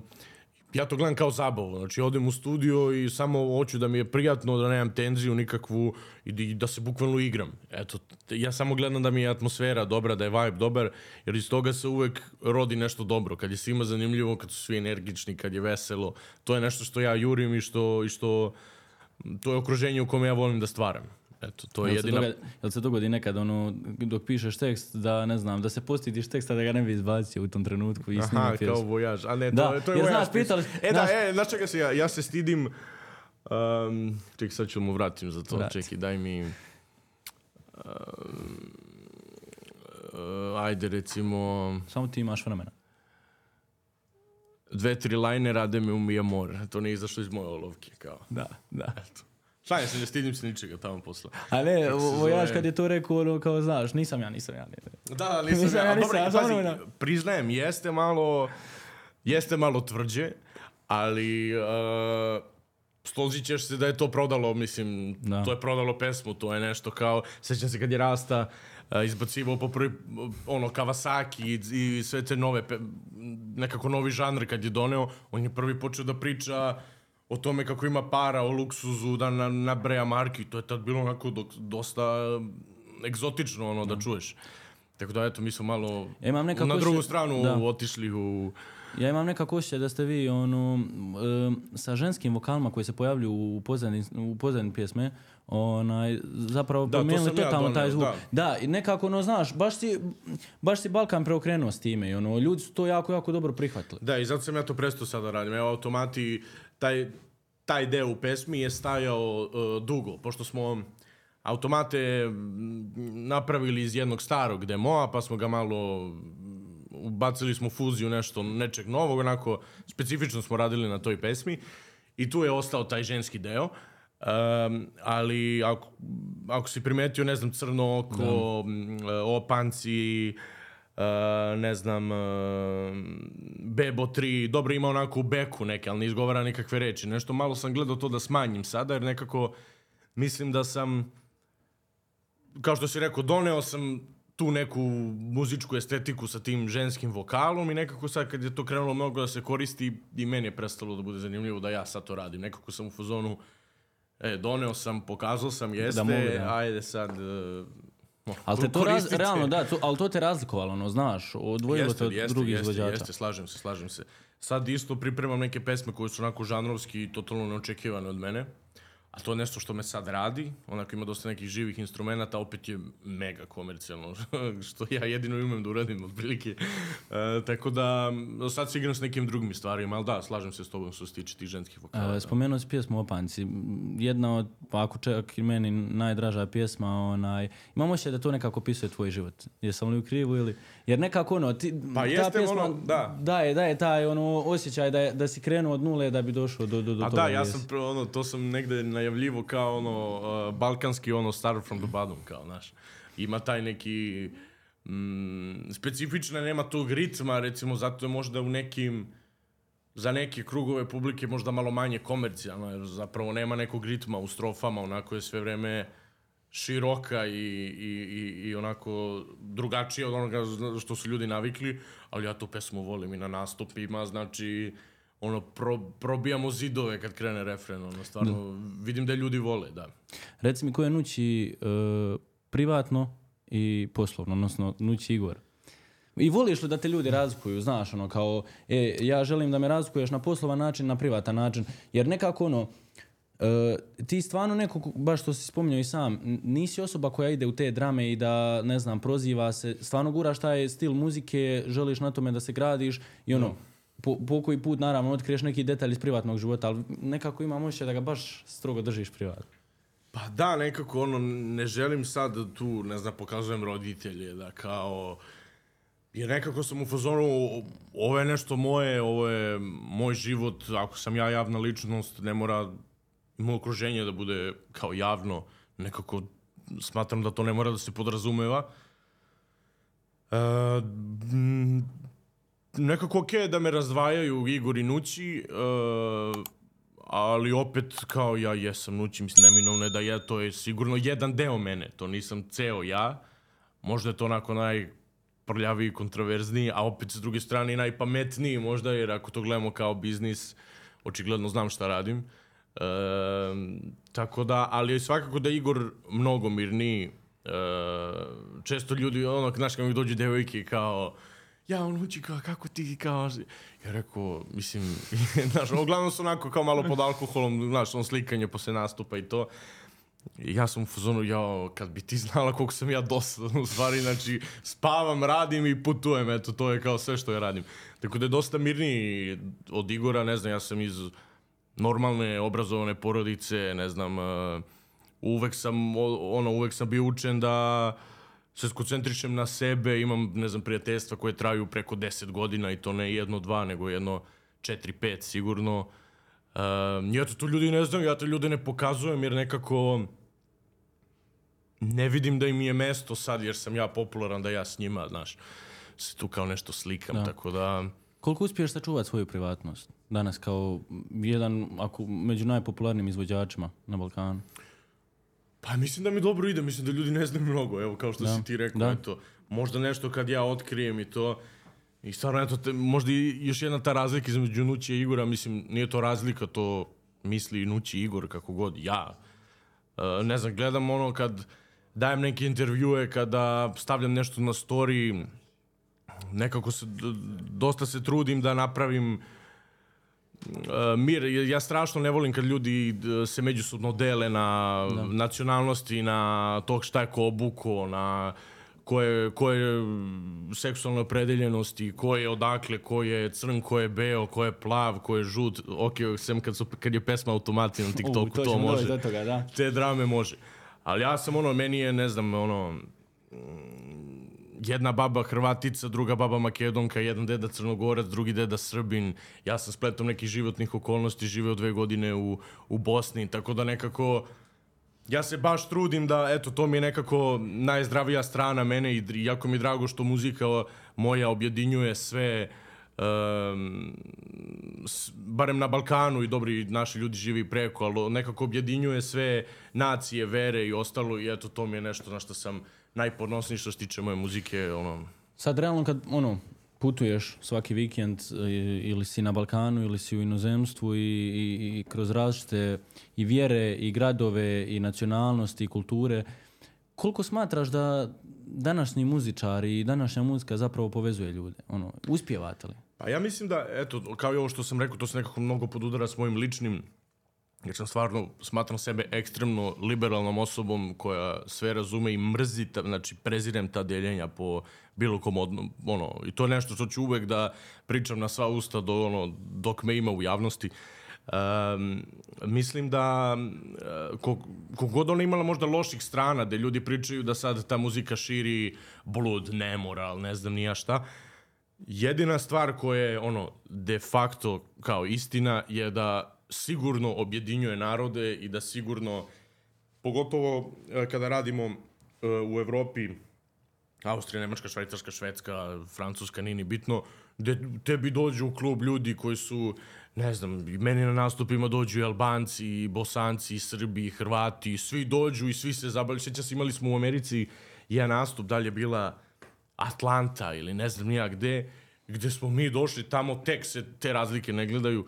ja to gledam kao zabavu, znači odem u studio i samo hoću da mi je prijatno, da nemam tenziju nikakvu i da, se bukvalno igram. Eto, ja samo gledam da mi je atmosfera dobra, da je vibe dobar, jer iz toga se uvek rodi nešto dobro. Kad je svima zanimljivo, kad su svi energični, kad je veselo, to je nešto što ja jurim i što, i što to je okruženje u kome ja volim da stvaram. Eto, to je Jel se, jedina... dogodi, jel se dogodi nekad ono, dok pišeš tekst, da ne znam, da se postidiš teksta da ga ne bi izbacio u tom trenutku i snimio Aha, kao vojaž. A ne, to, Da, je- to je jer vojaž. znaš, pitali- E da, znaš- e, znaš čega se ja, ja se stidim... Um, čekaj, sad ću mu vratim za to. Vrati. Čekaj, daj mi... Um, uh, ajde, recimo... Samo ti imaš vremena. Dve, tri lajne rade mi amor. To nije izašlo iz moje olovke, kao. Da, da. Eto. Šalim se, ne stidim se ničega tamo posle. A ne, zove? kad je to rekao, ono kao, znaš, nisam ja, nisam ja. Ne. Da, nisam, Nisam ja, ja, nisam dobro, ja, pazi, priznajem, jeste malo, jeste malo tvrđe, ali uh, složit ćeš se da je to prodalo, mislim, Da. to je prodalo pesmu, to je nešto kao, sećam se kad je Rasta uh, izbacivao po prvi, ono, Kawasaki i, i sve te nove, pe, nekako novi žanr kad je doneo, on je prvi počeo da priča o tome kako ima para, o luksuzu, da na, nabraja marki, to je tad bilo onako dok, dosta egzotično ono da čuješ. Tako da eto, mi smo malo Ja imam nekako na drugu stranu da. otišli u... Ja imam nekako osjećaj da ste vi ono, em, sa ženskim vokalima koji se pojavljuju u pozadini, u pozadini pjesme, onaj, zapravo Da, to promijenili ja totalno doneo, taj zvuk. da. Da. i nekako, ono, znaš, baš si, baš si Balkan preokrenuo s time i ono, ljudi su to jako, jako dobro prihvatili. Da, i zato sam ja to prestao sada radim. Evo, automati, taj, taj deo u pesmi je stajao uh, dugo, pošto smo automate napravili iz jednog starog demoa, pa smo ga malo ubacili smo fuziju nešto, nečeg novog, onako specifično smo radili na toj pesmi i tu je ostao taj ženski deo. Um, ali ako, ako si primetio, ne znam, crno oko, mm, opanci, uh, ne znam, uh, Bebo 3, dobro ima onako u beku neke, ali ne izgovara nikakve reči. Nešto malo sam gledao to da smanjim sada, jer nekako mislim da sam, kao što si rekao, doneo sam tu neku muzičku estetiku sa tim ženskim vokalom i nekako sad kad je to krenulo mnogo da se koristi i meni je prestalo da bude zanimljivo da ja sad to radim. Nekako sam u fazonu, e, doneo sam, pokazao sam, jeste, mogu, da. ajde sad... Uh, Ali te to raz, realno, da, to, ali to te razlikovalo, ono, znaš, odvojilo te od drugih jeste, izvođača. Jeste, slažem se, slažem se. Sad isto pripremam neke pesme koje su onako žanrovski i totalno neočekivane od mene. A to je nešto što me sad radi. Onako ima dosta nekih živih instrumenta, opet je mega komercijalno, što ja jedino umem da uradim otprilike. E, tako da sad se igram s nekim drugim stvarima, ali da, slažem se s tobom što se tiče tih ženskih vokala. E, spomenuo si pjesmu Opanci. Jedna od, pa ako čak i meni najdraža pjesma, onaj, imam osjećaj da to nekako opisuje tvoj život. Jesam li u krivu ili... Jer nekako ono, ti, Pa ta jeste pjesma ono, da. Daje, daje taj ono osjećaj da, je, da si krenuo od nule da bi došao do, do, do A toga. da, ja sam pro, ono, to sam negde najavljivo kao ono uh, balkanski ono start from the bottom kao, znaš. Ima taj neki mm, specifična nema tog ritma, recimo zato je možda u nekim za neke krugove publike možda malo manje komercijalno, jer zapravo nema nekog ritma u strofama, onako je sve vreme široka i, i, i, i onako drugačija od onoga što su ljudi navikli, ali ja tu pesmu volim i na nastupima, znači ono, pro, probijamo zidove kad krene refren, ono, stvarno, vidim da ljudi vole, da. Reci mi koje nući e, privatno i poslovno, odnosno nući Igor. I voliš li da te ljudi razlikuju, znaš, ono, kao, e, ja želim da me razlikuješ na poslovan način, na privatan način, jer nekako, ono, e, ti stvarno neko, ko- baš što si spominjao i sam, nisi osoba koja ide u te drame i da, ne znam, proziva se, stvarno guraš taj stil muzike, želiš na tome da se gradiš i ono, po, po koji put, naravno, otkriješ neki detalj iz privatnog života, ali nekako imam osjećaj da ga baš strogo držiš privatno. Pa da, nekako ono, ne želim sad da tu, ne znam, pokazujem roditelje, da kao... Jer nekako sam u fazonu, ovo je nešto moje, ovo je moj život, ako sam ja javna ličnost, ne mora moje okruženje da bude kao javno, nekako smatram da to ne mora da se podrazumeva. E, nekako okej je da me razdvajaju Igor i Nući, e, ali opet kao ja jesam Nući, mislim neminovno je da ja, to je sigurno jedan deo mene, to nisam ceo ja, možda je to onako najprljaviji, kontroverzniji, a opet s druge strane i najpametniji možda, jer ako to gledamo kao biznis, očigledno znam šta radim. E, tako da, ali svakako da Igor mnogo mirniji. E, često ljudi, ono, znaš, kad mi dođu devojke kao, ja, on uči kao, kako ti, kao, ja rekao, mislim, znaš, uglavnom su onako kao malo pod alkoholom, znaš, on slikanje posle nastupa i to. Ja sam u fazonu, jao, kad bi ti znala koliko sam ja dosadan u stvari, znači, spavam, radim i putujem, eto, to je kao sve što ja radim. Tako da je dosta mirniji od Igora, ne znam, ja sam iz normalne, obrazovane porodice, ne znam, uh, uvek sam, ono, uvek sam bio učen da se skoncentrišem na sebe, imam, ne znam, prijateljstva koje traju preko 10 godina i to ne jedno, dva, nego jedno četiri, pet sigurno. Uh, ja to, to ljudi ne znam, ja to ljude ne pokazujem jer nekako ne vidim da im je mesto sad jer sam ja popularan da ja s njima, znaš, se tu kao nešto slikam, Da. tako da... Koliko uspiješ sačuvati svoju privatnost danas kao jedan ako, među najpopularnijim izvođačima na Balkanu? Pa mislim da mi dobro ide, mislim da ljudi ne znaju mnogo, evo kao što Da, si ti rekao, da. eto, možda nešto kad ja otkrijem i to, i stvarno, eto, te, možda i još jedna ta razlika između Nući i Igora, mislim, nije to razlika, to misli i Nući i Igor, kako god, ja. E, ne znam, gledam ono kad dajem neke intervjue, kada stavljam nešto na story, nekako se, dosta se trudim da napravim Uh, mir, ja strašno ne volim kad ljudi se međusobno dele na nacionalnosti, na to šta je ko obuko, na koje, koje seksualne opredeljenosti, ko je odakle, ko je crn, ko je beo, ko je plav, ko je žut. Ok, sem kad, su, kad je pesma automati na TikToku, to, može toga, da. te drame može. Ali ja sam ono, meni je, ne znam, ono, mm, jedna baba Hrvatica, druga baba Makedonka, jedan deda Crnogorac, drugi deda Srbin. Ja sam spletom nekih životnih okolnosti živeo dve godine u, u Bosni, tako da nekako ja se baš trudim da, eto, to mi je nekako najzdravija strana mene i jako mi je drago što muzika moja objedinjuje sve um, s, barem na Balkanu i dobri naši ljudi živi preko, ali nekako objedinjuje sve nacije, vere i ostalo i eto, to mi je nešto na što sam najponosniji što se tiče moje muzike, ono, Sad realno kad ono, putuješ svaki vikend e, ili si na Balkanu ili si u inozemstvu i, i, i kroz različite i vjere i gradove i nacionalnosti i kulture, koliko smatraš da današnji muzičari i današnja muzika zapravo povezuje ljude? Ono, uspijevate li? Pa ja mislim da, eto, kao i ovo što sam rekao, to se nekako mnogo podudara s mojim ličnim, jer sam stvarno, smatram sebe ekstremno liberalnom osobom koja sve razume i mrzi, ta, znači prezirem ta deljenja po bilo kom odno, ono, i to je nešto što ću uvek da pričam na sva usta do, ono, dok me ima u javnosti. Um, mislim da uh, kog god ona imala možda loših strana, da ljudi pričaju da sad ta muzika širi blud, nemoral, ne znam ni ja šta, jedina stvar koja je ono de facto kao istina je da sigurno objedinjuje narode i da sigurno pogotovo e, kada radimo e, u Evropi Austrija, Nemačka, Švajcarska, Švedska, Francuska, nije ni bitno, gde tebi dođu u klub ljudi koji su, ne znam, meni na nastupima dođu i Albanci, i Bosanci, i Srbi, i Hrvati, svi dođu i svi se zabavljaju. Sjeća se, imali smo u Americi jedan nastup, da li je bila Atlanta ili ne znam nija gde, gde smo mi došli tamo, tek se te razlike ne gledaju.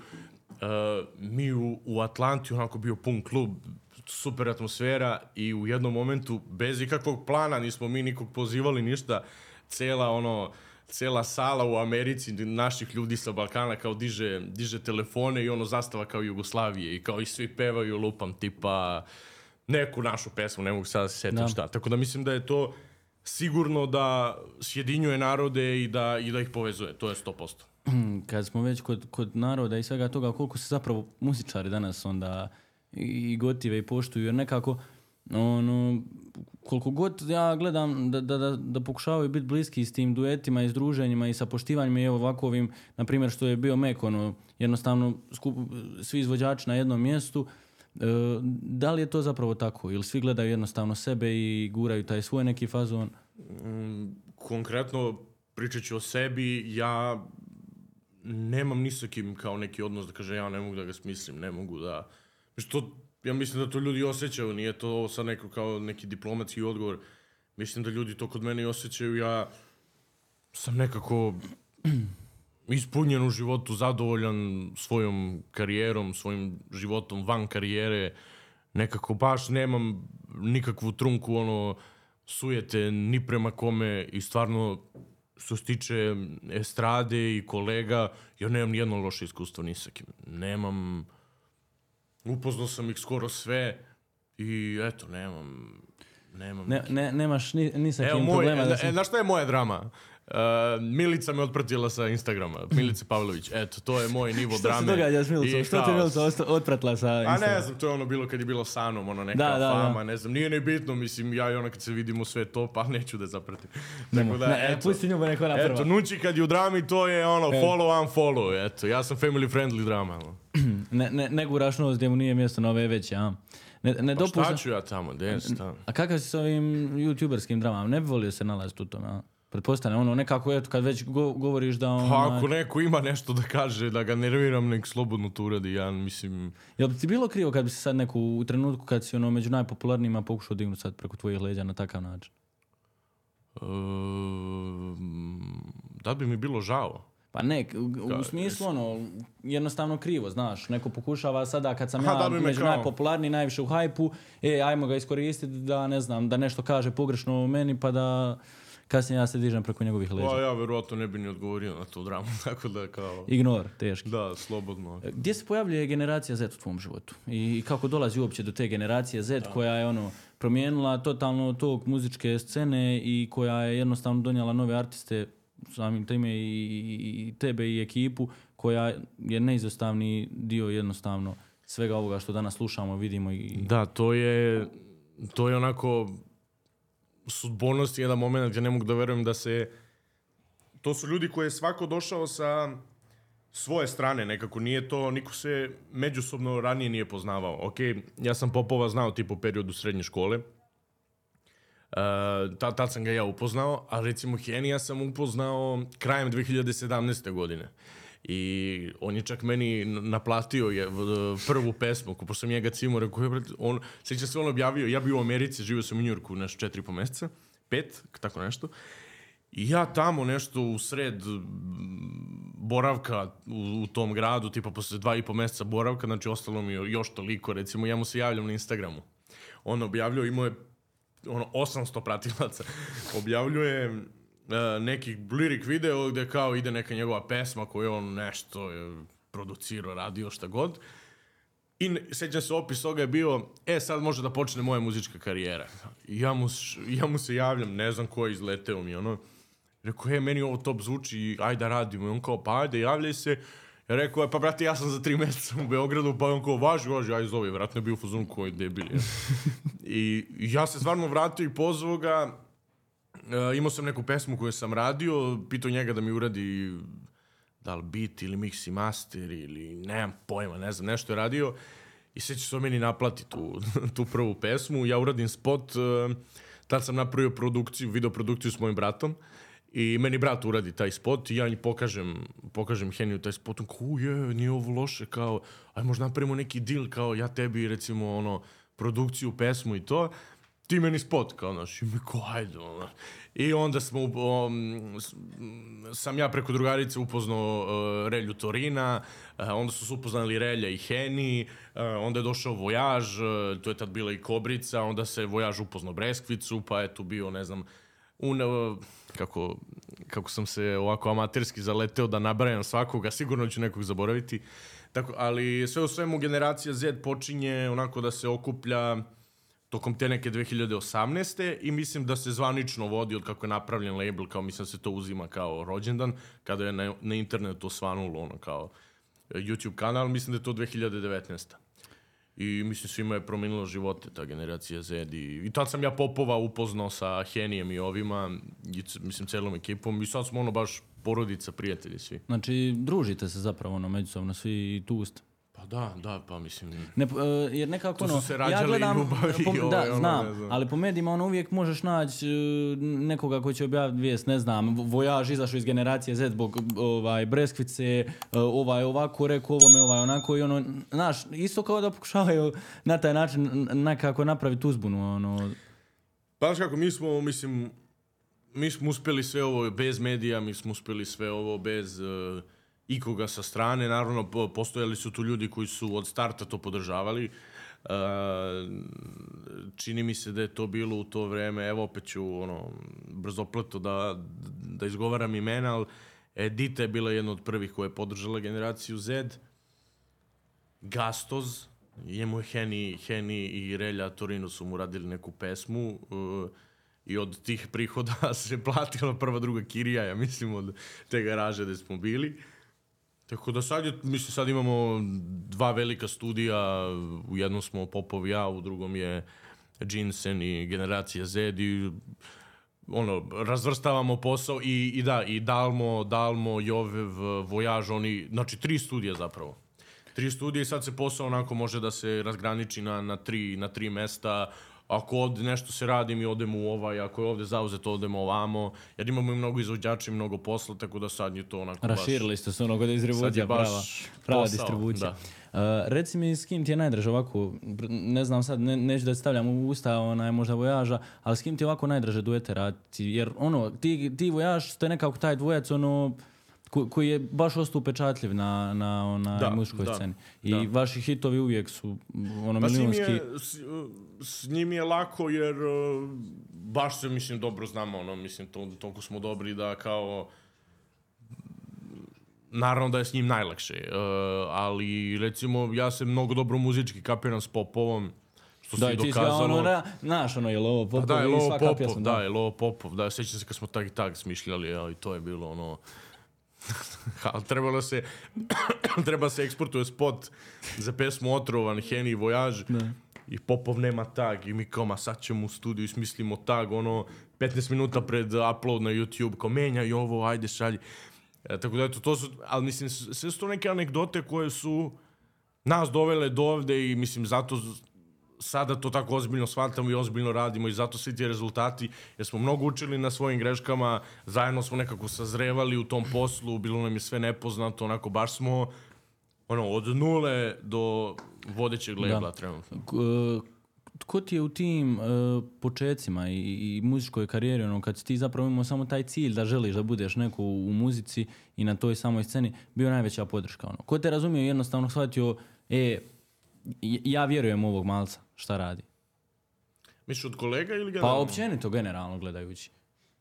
Uh, mi u, u Atlanti onako bio pun klub, super atmosfera i u jednom momentu bez ikakvog plana nismo mi nikog pozivali ništa, cela ono cela sala u Americi naših ljudi sa Balkana kao diže, diže telefone i ono zastava kao Jugoslavije i kao i svi pevaju lupam tipa neku našu pesmu, ne mogu sada da se setim Da. šta. Tako da mislim da je to sigurno da sjedinjuje narode i da, i da ih povezuje. To je 100%. Kad smo već kod, kod naroda i svega toga, koliko se zapravo muzičari danas onda i gotive i poštuju, jer nekako ono, koliko god ja gledam da, da, da, da pokušavaju biti bliski s tim duetima i s druženjima i sa poštivanjima i evo ovako ovim, na primjer što je bio Mek, ono, jednostavno skup, svi izvođači na jednom mjestu, e, da li je to zapravo tako? Ili svi gledaju jednostavno sebe i guraju taj svoj neki fazon? Konkretno, pričat ću o sebi, ja nemam ni sa kim kao neki odnos da kaže ja ne mogu da ga smislim, ne mogu da... Što, ja mislim da to ljudi osjećaju, nije to ovo sad neko kao neki diplomatski odgovor. Mislim da ljudi to kod mene i osjećaju, ja sam nekako ispunjen u životu, zadovoljan svojom karijerom, svojim životom van karijere. Nekako baš nemam nikakvu trunku ono sujete ni prema kome i stvarno što se tiče estrade i kolega, ja nemam nijedno loše iskustvo ni sa kim. Nemam, upoznao sam ih skoro sve i eto, nemam, nemam Ne, ne, nemaš ni, ni sa Evo kim moj, problema da si... e, znaš šta je moja drama? Uh, Milica me otpratila sa Instagrama. Milica Pavlović. Eto, to je moj nivo Što drame. se događa s Milicom? Što te Milica otpratila sa A ne Instagrama? znam, to je ono bilo kad je bilo sa Anom, ono neka Da, da, da. fama, ne znam, nije ni bitno, mislim, ja i ona kad se vidimo sve to, pa neću da zapratim. Tako da, Ne, eto, pusti nju, neko ona prva. eto, Nući kad je u drami, to je ono, E. follow, unfollow, eto, ja sam family friendly drama, ono. Ne, ne, ne guraš nos gdje mu nije mjesto na ove veće, a? Ne, ne Pa šta ću ja tamo, gdje tamo? A kakav si s ovim youtuberskim dramama? Ne bi volio se nalaziti u tome, a? Pretpostavljam, ono, nekako, eto, kad već go- govoriš da on... Pa ako neko ima nešto da kaže, da ga nerviram, nek slobodno to uradi, ja mislim... Jel bi ti bilo krivo kad bi se sad neku, u trenutku kad si ono među najpopularnijima pokušao dignuti sad preko tvojih leđa na takav način? Ehm, da bi mi bilo žao. Pa ne, u, u smislu ono, jednostavno krivo, znaš, neko pokušava sada kad sam Aha, ja da među kao- najpopularniji, najviše u hajpu, e, ajmo ga iskoristiti da, ne znam, da nešto kaže pogrešno o meni, pa da kasnije ja se dižem preko njegovih leđa. Pa ja verovatno ne bi ni odgovorio na tu dramu, tako da kao... Ignor, teški. Da, slobodno. Gdje se pojavljuje generacija Z u tvom životu? I kako dolazi uopće do te generacije Z koja je ono promijenila totalno tog muzičke scene i koja je jednostavno donijela nove artiste samim time i, i- i tebe i ekipu koja je neizostavni dio jednostavno svega ovoga što danas slušamo, vidimo i... Da, to je, to je onako sudbonost jedan moment gdje ne mogu da verujem da se... To su ljudi koji je svako došao sa svoje strane nekako. Nije to, niko se međusobno ranije nije poznavao. Ok, ja sam Popova znao tipu periodu srednje škole. Uh, tad, tad sam ga ja upoznao, a recimo Henija sam upoznao krajem 2017. godine. I on je čak meni naplatio je prvu pesmu, pošto sam njega cimo, rekao je, on, sjećam se on objavio, ja bio u Americi, živio sam u Njurku nešto četiri po meseca, pet, tako nešto, i ja tamo nešto u sred boravka u, u tom gradu, tipa posle dva i po meseca boravka, znači ostalo mi još toliko, recimo ja mu se javljam na Instagramu. On objavljuje, imao je ono 800 pratilaca. Objavljuje neki lirik video gdje kao ide neka njegova pesma koju on nešto je producirao, radio, šta god. I sećam se opis toga je bio, e sad može da počne moja muzička karijera. I ja mu, ja mu se javljam, ne znam ko je izleteo mi, ono. Rekao, e, meni ovo top zvuči, ajde da radimo. I on kao, pa ajde, javljaj se. Ja rekao, e, pa brate, ja sam za tri mjeseca u Beogradu, pa on kao, važi, važi, ajde zove, vratno je bio u fazonu koji debil. je. I ja se stvarno vratio i pozvao ga. E, imao sam neku pesmu koju sam radio, pitao njega da mi uradi da li beat ili mix i master ili nemam pojma, ne znam, nešto je radio. I sve će se meni naplati tu, tu prvu pesmu. Ja uradim spot, e, tad sam napravio produkciju, video produkciju s mojim bratom. I meni brat uradi taj spot i ja njih pokažem, pokažem Heniju taj spot. On kao, "U, je, nije ovo loše, kao, aj možda napravimo neki deal, kao ja tebi recimo ono, produkciju, pesmu i to ti meni spot, kao, znaš, i mi kao, ajde, ono. I onda smo, um, sam ja preko drugarice upoznao uh, Relju Torina, uh, onda su se upoznali Relja i Heni, uh, onda je došao Vojaž, uh, to je tad bila i Kobrica, onda se Vojaž upoznao Breskvicu, pa je tu bio, ne znam, un, kako, kako sam se ovako amaterski zaleteo da nabrajam svakoga, sigurno ću nekog zaboraviti. Tako, ali sve u svemu generacija Z počinje onako da se okuplja tokom te neke 2018. i mislim da se zvanično vodi od kako je napravljen label, kao mislim da se to uzima kao rođendan, kada je na, na internetu osvanulo ono kao e, YouTube kanal, mislim da je to 2019. I mislim svima je promijenilo živote ta generacija Z i, i tad sam ja Popova upoznao sa Henijem i ovima, i, mislim celom ekipom i sad smo ono baš porodica, prijatelji svi. Znači, družite se zapravo ono međusobno svi tu ste. Pa da, da, pa mislim... Ne, e, jer nekako ono, se ja rađale gledam, ljubavi po- i da, ono, znam, znam. ali po medijima ono uvijek možeš naći e, nekoga koji će objaviti vijest, ne znam, Vojaž izašao iz generacije Z zbog ovaj, Breskvice, e, ovaj ovako rekao, ovome ovaj onako i ono, znaš, isto kao da pokušavaju na taj način nekako napraviti uzbunu, ono, Pa znaš kako, mi smo, mislim, mi smo uspjeli sve ovo bez medija, mi smo uspjeli sve ovo bez uh, ikoga sa strane. Naravno, po- postojali su tu ljudi koji su od starta to podržavali. Uh, čini mi se da je to bilo u to vreme, evo opet ću ono, brzopleto da, da izgovaram imena, ali Edita je bila jedna od prvih koja je podržala generaciju Z. Gastoz, njemu je Heni, Heni i Relja Torino su mu radili neku pesmu. Uh, i od tih prihoda se platila prva druga kirija, ja mislim, od te garaže gde smo bili. Tako da sad, je, mislim, sad imamo dva velika studija, u jednom smo Popov ja, u drugom je Jinsen i Generacija Z i ono, razvrstavamo posao i, i da, i Dalmo, Dalmo, Jovev, Vojaž, oni, znači tri studija zapravo. Tri studije i sad se posao onako može da se razgraniči na, na, tri, na tri mesta, ako ovde nešto se radi, mi odemo u ovaj, ako je ovde zauzeto, odemo ovamo, jer imamo i mnogo izvođača i mnogo posla, tako da sad je to onako Raširili baš... ste se ono kod distribucija, baš prava, prava posao, distribucija. da. Uh, reci mi s kim ti je najdraže ovako, ne znam sad, ne, neću da stavljam u usta onaj možda vojaža, ali s kim ti je ovako najdraže duete raditi, jer ono, ti, ti vojaž ste nekako taj dvojac, ono, ko, koji je baš ostao upečatljiv na, na onaj Da, muzičkoj da, sceni. I da. vaši hitovi uvijek su ono Pa s njim, milionski. je, s, s njim je lako jer uh, baš se, mislim, dobro znamo, ono, mislim, to, toliko smo dobri da kao naravno da je s njim najlakše, uh, ali recimo ja se mnogo dobro muzički kapiram s Popovom, što Da, si dokazalo. ono, ra, znaš ono, je li ovo Pa Popov da, je i Lovo svaka Popov, pjesma, da, je Lovo Popov, da, sećam se kad smo tak i tak smišljali, ali to je bilo ono... ali trebalo se, treba se eksportuje spot za pesmu Otrovan, Heni i Vojaž. Da. I Popov nema tag i mi kao, ma sad ćemo u studiju i smislimo tag, ono, 15 minuta pred upload na YouTube, kao menjaj ovo, ajde šalji. E, tako da eto, to su, ali mislim, sve su to neke anegdote koje su nas dovele do ovde i mislim, zato sada to tako ozbiljno shvatamo i ozbiljno radimo i zato svi ti rezultati, jer smo mnogo učili na svojim greškama, zajedno smo nekako sazrevali u tom poslu, bilo nam je sve nepoznato, onako baš smo ono, od nule do vodećeg lebla Da. trenutno. E, Ko ti je u tim uh, počecima i, i muzičkoj karijeri, ono, kad si ti zapravo imao samo taj cilj da želiš da budeš neko u, muzici i na toj samoj sceni, bio najveća podrška. Ono. Ko te razumio i jednostavno shvatio, e, ja vjerujem u ovog malca, šta radi? Misliš od kolega ili Pa generalno? općenito, generalno gledajući.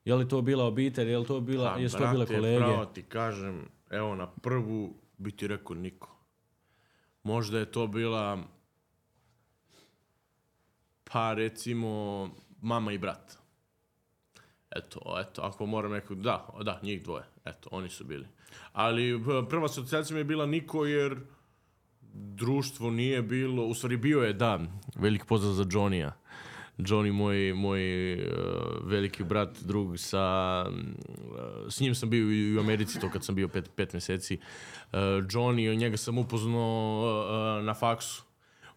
Je li to bila obitelj, je li to bila, Pa, jesu to bile kolege? Pravo ti kažem, evo na prvu bi ti rekao niko. Možda je to bila pa recimo mama i brat. Eto, eto, ako moram nekog, da, da, njih dvoje, eto, oni su bili. Ali prva asocijacija mi je bila niko jer društvo nije bilo, u stvari bio je, da, veliki pozdrav za Johnny-a. Johnny, moj, moj uh, veliki brat, drug, sa, uh, s njim sam bio i u Americi, to kad sam bio pet, pet meseci. Uh, Johnny, njega sam upoznao na faksu.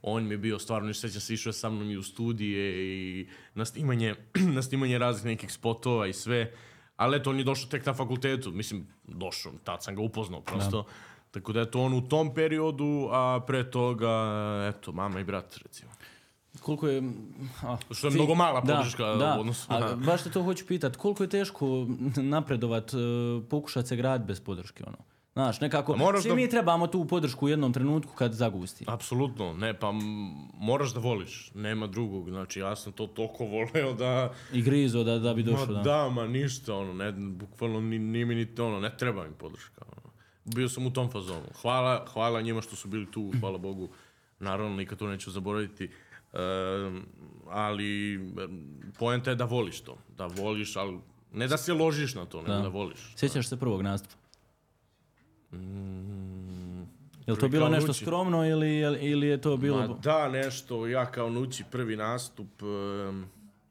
On mi je bio stvarno, sećam se, išao sa mnom i u studije i na snimanje, na snimanje raznih nekih spotova i sve. Ali eto, on je došao tek na fakultetu. Mislim, došao, tad sam ga upoznao prosto. Tako da eto, on u tom periodu, a pre toga, eto, mama i brat, recimo. Koliko je... A, Što je mnogo mala da, podrška da, u odnosu a na- baš te to hoću pitat, koliko je teško napredovat, e, pokušat se grad bez podrške, ono? Znaš, nekako, svi da- mi trebamo tu podršku u jednom trenutku kad zagusti. Apsolutno, ne, pa moraš da voliš, nema drugog, znači ja sam to toliko voleo da, I grizo da, da bi ma došao, da. da, ma ništa, ono, ne, bukvalno ni, nije mi ni ono, ne treba mi podrška, ono. Bio sam u tom fazonu. Hvala, hvala njima što su bili tu, hvala Bogu, naravno, nikad to neću zaboraviti, Ehm, ali poenta je da voliš to, da voliš, ali ne da se ložiš na to, nego Da. da, voliš. Sjećaš se prvog nastupa? Mm, Je li to bilo nešto Nući. skromno ili, ili je to bilo... Ma da, nešto, ja kao Nući prvi nastup,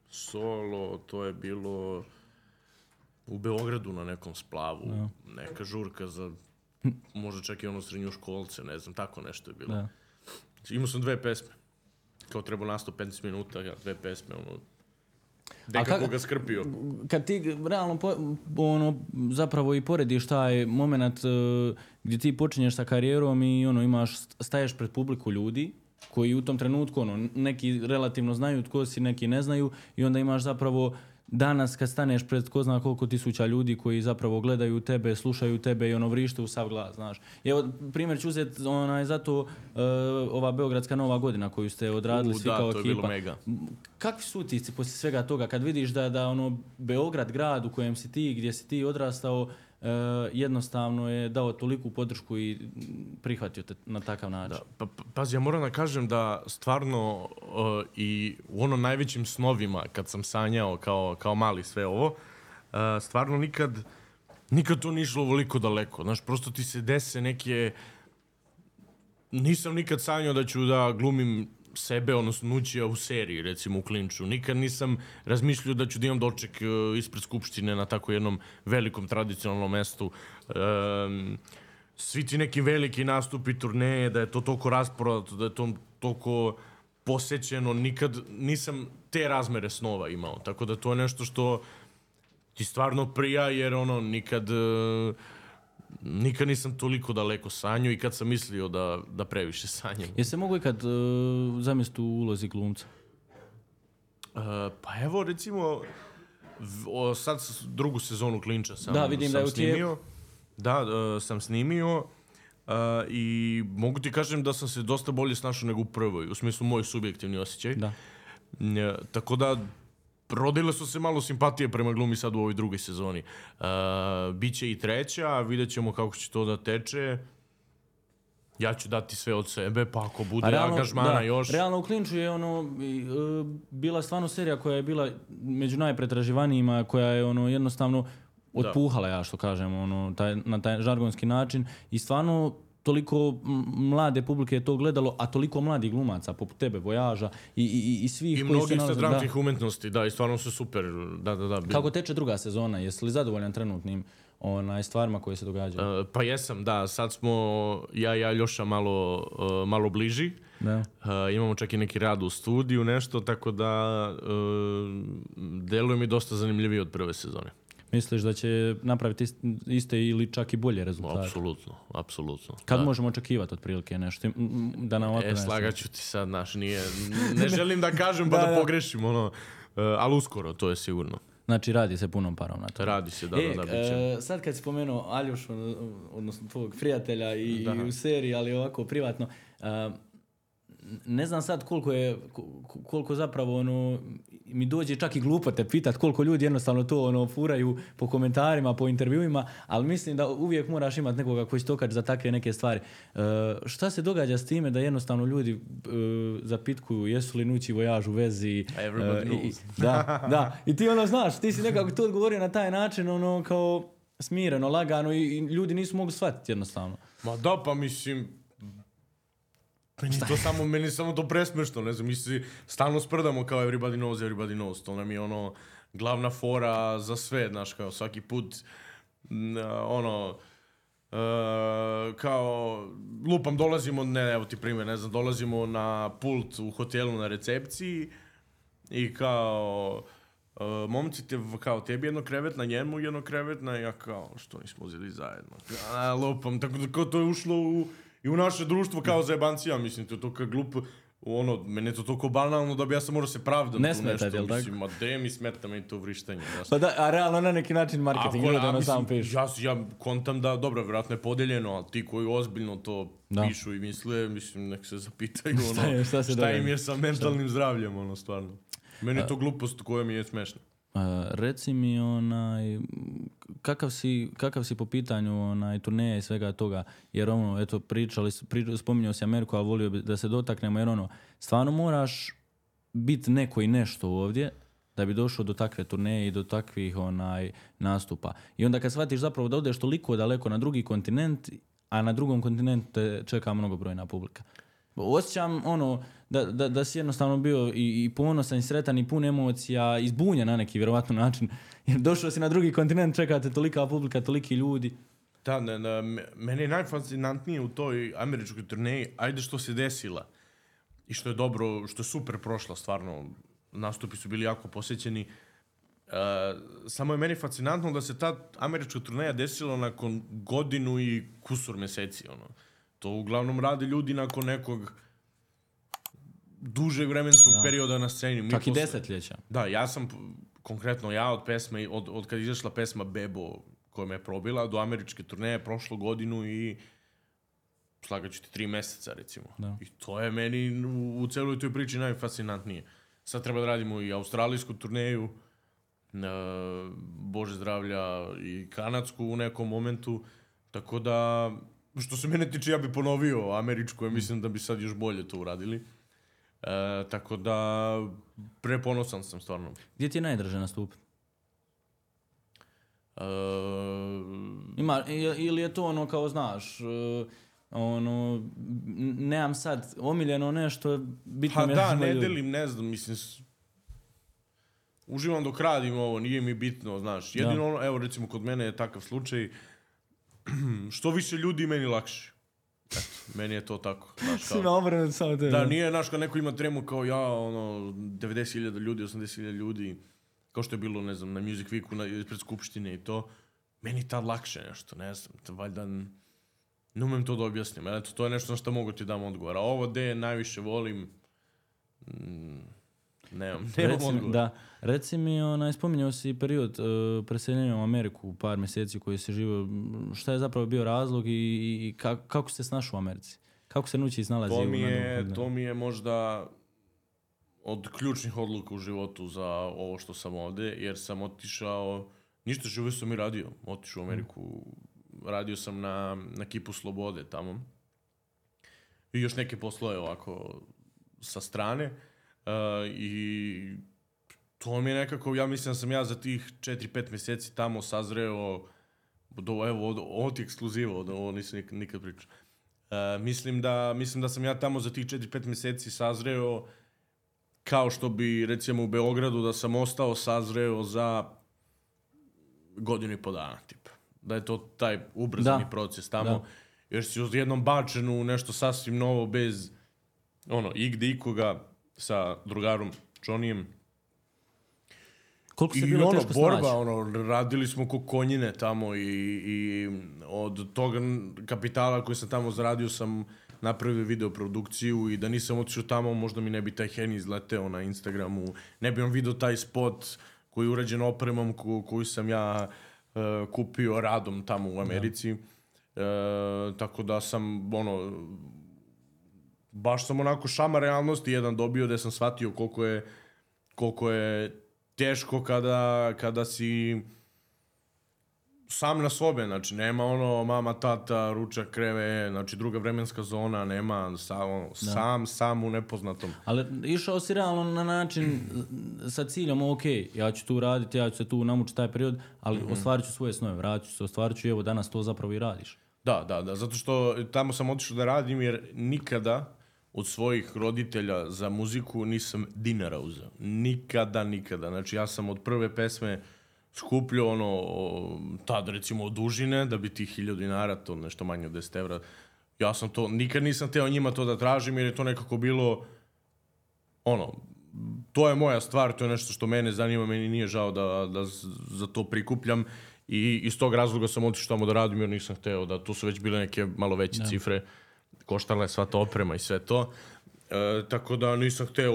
solo, to je bilo u Beogradu na nekom splavu, neka žurka za možda čak i ono srednjoškolce, ne znam, tako nešto je bilo. Da. Imao sam dve pesme. Kao trebao nastup 15 minuta, ja dve pesme, ono, nekako kak- ga skrpio. kad ti realno po, ono zapravo i porediš taj moment uh, gdje ti počinješ sa karijerom i ono imaš staješ pred publiku ljudi koji u tom trenutku ono neki relativno znaju tko si, neki ne znaju i onda imaš zapravo danas kad staneš pred ko zna koliko tisuća ljudi koji zapravo gledaju tebe, slušaju tebe i ono vrište u sav glas, znaš. I evo, primjer ću uzeti onaj, zato uh, ova Beogradska nova godina koju ste odradili U, svi da, kao to je ekipa. bilo mega. Kakvi su utisci poslije svega toga kad vidiš da, da ono Beograd grad u kojem si ti, gdje si ti odrastao, e, jednostavno je dao toliku podršku i prihvatio te na takav način. Pa, pa, pazi, ja moram da kažem da stvarno uh, i u ono najvećim snovima kad sam sanjao kao, kao mali sve ovo, uh, stvarno nikad, nikad to nije išlo ovoliko daleko. Znaš, prosto ti se dese neke... Nisam nikad sanjao da ću da glumim sebe, odnosno Nućija u seriji, recimo u Klinču. Nikad nisam razmišljao da ću da imam doček uh, ispred Skupštine na tako jednom velikom tradicionalnom mestu. Um, svi ti neki veliki nastupi, turneje, da je to toliko rasporato, da je to toliko posećeno, nikad nisam te razmere snova imao. Tako da to je nešto što ti stvarno prija, jer ono, nikad... Uh, nikad nisam toliko daleko sanjao i kad sam mislio da, da previše sanjam. Je se mogu ikad uh, zamisliti u ulozi glumca? Uh, pa evo, recimo, o, sad drugu sezonu Klinča sam, Da, vidim sam da je snimio. Da, uh, sam snimio uh, i mogu ti kažem da sam se dosta bolje snašao nego u prvoj, u smislu moj subjektivni osjećaj. Da. Tako da, rodile su se malo simpatije prema glumi sad u ovoj drugoj sezoni. Uh, biće i treća, vidjet ćemo kako će to da teče. Ja ću dati sve od sebe, pa ako bude angažmana da, još... Realno u Klinču je ono e, bila stvarno serija koja je bila među najpretraživanijima, koja je ono jednostavno otpuhala ja što kažem ono taj, na taj žargonski način i stvarno toliko mlade publike je to gledalo, a toliko mladih glumaca poput tebe, Vojaža i, i, i svih I koji se mnogih sa dramskih umetnosti, da, i stvarno su super. Da, da, da. bil- Kako teče druga sezona? Jesi li zadovoljan trenutnim onaj, stvarima koje se događaju? Uh, pa jesam, da. Sad smo ja i Aljoša malo, uh, malo bliži. da. Uh, imamo čak i neki rad u studiju, nešto, tako da uh, deluje mi dosta zanimljivije od prve sezone. Misliš da će napraviti ist- iste ili čak i bolje rezultate? Apsolutno, apsolutno. Kad možemo očekivati otprilike nešto? Da nam ovako E, slagaću ti sad, naš, nije... Ne želim da kažem pa da, pogrešim, ono, uh, ali uskoro, to je sigurno. Znači radi se punom parom na to. Radi se, da, e, da, da, e, sad kad si spomenuo Aljošu, odnosno tvog prijatelja i, i u seriji, ali ovako privatno, e, ne znam sad koliko je, ko- koliko zapravo ono, mi dođe čak i glupo te pitat koliko ljudi jednostavno to ono furaju po komentarima, po intervjuima, ali mislim da uvijek moraš imati nekoga koji će to kaći za takve neke stvari. E, šta se događa s time da jednostavno ljudi e, zapitkuju jesu li nući vojaž u vezi? Everybody e, i- i- knows. da, da. I ti ono znaš, ti si nekako to odgovorio na taj način, ono kao smireno, lagano i, i ljudi nisu mogli shvatiti jednostavno. Ma da, pa mislim... Meni to samo, meni samo to presmešno, ne znam, mi se stalno sprdamo kao everybody knows, everybody knows, to nam je ono glavna fora za sve, znaš, kao svaki put, n, ono, e, kao, lupam, dolazimo, ne, evo ti primjer, ne znam, dolazimo na pult u hotelu na recepciji i kao, e, momci, te, kao, tebi jedno krevetna, njemu jedno krevetna, ja kao, što nismo uzeli zajedno? A, lupam, tako da kao to je ušlo u, i u naše društvo kao zajebancija, mislim, to je to kao glupo, ono, meni je to toliko banalno da bi ja sam morao se pravdati Ne tu smeta nešto, tako? mislim, ma de mi smeta meni to vrištanje, znaš. Pa da, a realno na neki način marketing, Ako, ljudi a, ono mislim, sam pišu. Ja, ja kontam da, dobro, vjerojatno je podeljeno, ali ti koji ozbiljno to Da. pišu i misle, mislim, nek se zapitaju, ono, Šta je- šta se šta im je sa mentalnim zdravljem, ono, stvarno. Meni je to glupost koja mi je smešna. Reci mi onaj kakav si, kakav si po pitanju onaj turneja i svega toga jer ono eto pričali pri, spominjao si Ameriku a volio bi da se dotaknemo jer ono stvarno moraš biti neko i nešto ovdje da bi došao do takve turneje i do takvih onaj nastupa. I onda kad shvatiš zapravo da odeš toliko daleko na drugi kontinent, a na drugom kontinentu te čeka mnogobrojna publika. Osjećam ono da, da, da si jednostavno bio i, i ponosan i sretan i pun emocija, i zbunjen na neki vjerovatno način. Jer došao si na drugi kontinent, čekate tolika publika, toliki ljudi. Da, ne, me- meni je najfascinantnije u toj američkoj turneji, ajde što se desila i što je dobro, što je super prošla stvarno, nastupi su bili jako posjećeni. Uh, samo je meni fascinantno da se ta američka turneja desila nakon godinu i kusur meseci. Ono. To uglavnom rade ljudi nakon nekog dužeg vremenskog perioda na sceni. Mi Čak i posle- desetljeća. Da, ja sam konkretno ja od pesme, od, od kad izašla pesma Bebo koja me je probila, do američke turneje prošlo godinu i slagaću ti tri meseca recimo. Da. I to je meni u, u celoj toj priči najfascinantnije. Sad treba da radimo i australijsku turneju, Bože zdravlja i kanadsku u nekom momentu. Tako da, što se mene tiče, ja bi ponovio američku, ja mislim da bi sad još bolje to uradili. E, tako da, preponosan sam stvarno. Gdje ti je najdraže nastupiti? E, Ima, ili je to ono kao znaš, e, ono, nemam sad omiljeno nešto, bitno pa mi je da, me ne ljudi. delim, ne znam, mislim, uživam dok radim ovo, nije mi bitno, znaš. Jedino ono, evo recimo kod mene je takav slučaj, što više ljudi, meni lakše. Meni je to tako, znaš, kao. Obrnuto samo te. Da, nije, znaš, kad neko ima tremu kao ja, ono, 90.000 ljudi, 80.000 ljudi, kao što je bilo, ne znam, na Music Weeku, na, ispred Skupštine i to, meni tad lakše nešto, ne znam, to valjda, ne umem to da objasnim, eto, to je nešto na što mogu ti dam odgovor, a ovo gde najviše volim, mm, nemam, nemam Reci, da, reci mi, onaj, spominjao si period uh, preseljenja u Ameriku, par mjeseci koji se živio, šta je zapravo bio razlog i, i, ka- kako se snašao u Americi? Kako se nući snalazi To mi, je, to mi je možda od ključnih odluka u životu za ovo što sam ovde, jer sam otišao, ništa živo sam i radio, otišao u Ameriku, radio sam na, na kipu Slobode tamo. I još neke poslove ovako sa strane uh, i to mi je nekako, ja mislim da sam ja za tih 4-5 mjeseci tamo sazreo, do, evo, ti je ekskluziva, ovo, ovo nisam nikad, nikad pričao. Uh, mislim, da, mislim da sam ja tamo za tih 4-5 mjeseci sazreo kao što bi recimo u Beogradu da sam ostao sazreo za godinu i po dana, tipa. Da je to taj ubrzani Da. proces tamo. Da. Jer si odjednom bačen u nešto sasvim novo bez ono, igde ikoga sa drugarom Johnnyjem. Koliko se I bilo ono, teško borba, snaći? ono, radili smo ko konjine tamo i, i od toga kapitala koji sam tamo zaradio sam napravio video produkciju i da nisam otišao tamo možda mi ne bi taj Hen izleteo na Instagramu, ne bi on video taj spot koji je urađen opremom ko, koju sam ja e, kupio radom tamo u Americi. E, tako da sam, ono, baš sam onako šama realnosti jedan dobio gde sam shvatio koliko je, koliko je teško kada, kada si sam na sobe, znači nema ono mama, tata, ručak, kreve, znači druga vremenska zona, nema sa, ono, sam, sam u nepoznatom. Ali išao si realno na način sa ciljom, ok, ja ću tu raditi, ja ću se tu namučiti taj period, ali Mhm. ostvarit ću svoje snove, vratit ću se, ostvarit ću i evo danas to zapravo i radiš. Da, da, da, zato što tamo sam otišao da radim jer nikada od svojih roditelja za muziku nisam dinara uzeo. Nikada, nikada. Znači ja sam od prve pesme skupljao ono, tad recimo od dužine, da bi ti hiljadu dinara, to nešto manje od 10 evra. Ja sam to, nikad nisam teo njima to da tražim jer je to nekako bilo ono, to je moja stvar, to je nešto što mene zanima, meni nije žao da, da za to prikupljam i iz tog razloga sam otišao tamo da radim jer nisam hteo da, tu su već bile neke malo veće cifre, koštala je sva ta oprema i sve to. E, tako da nisam hteo,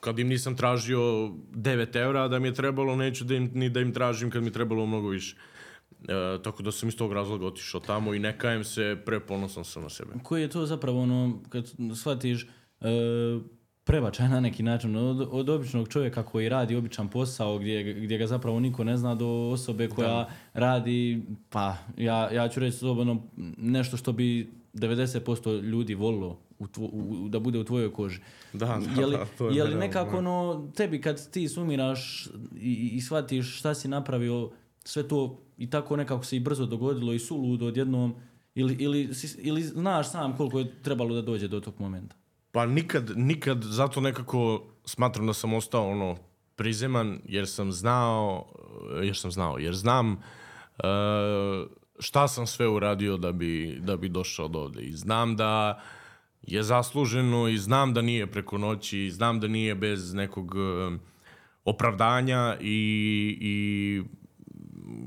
kad im nisam tražio 9 evra da mi je trebalo, neću da im, ni da im tražim kad mi je trebalo mnogo više. E, tako da sam iz tog razloga otišao tamo i ne kajem se, preponosan sam na sebe. Koji je to zapravo ono, kad shvatiš, e, prebačaj na neki način od, od običnog čovjeka koji radi običan posao gdje, gdje ga zapravo niko ne zna do osobe koja radi, pa ja, ja ću reći slobodno nešto što bi 90% ljudi volilo u tvo- u- da bude u tvojoj koži. Da, da, je li, da, to je je li nekako da. ono, tebi kad ti sumiraš i, i shvatiš šta si napravio, sve to i tako nekako se i brzo dogodilo i suludo odjednom, ili, ili, ili znaš sam koliko je trebalo da dođe do tog momenta? Pa nikad, nikad, zato nekako smatram da sam ostao ono prizeman jer sam znao, jer sam znao, jer znam uh, šta sam sve uradio da bi, da bi došao do ovde i znam da je zasluženo i znam da nije preko noći i znam da nije bez nekog uh, opravdanja i, i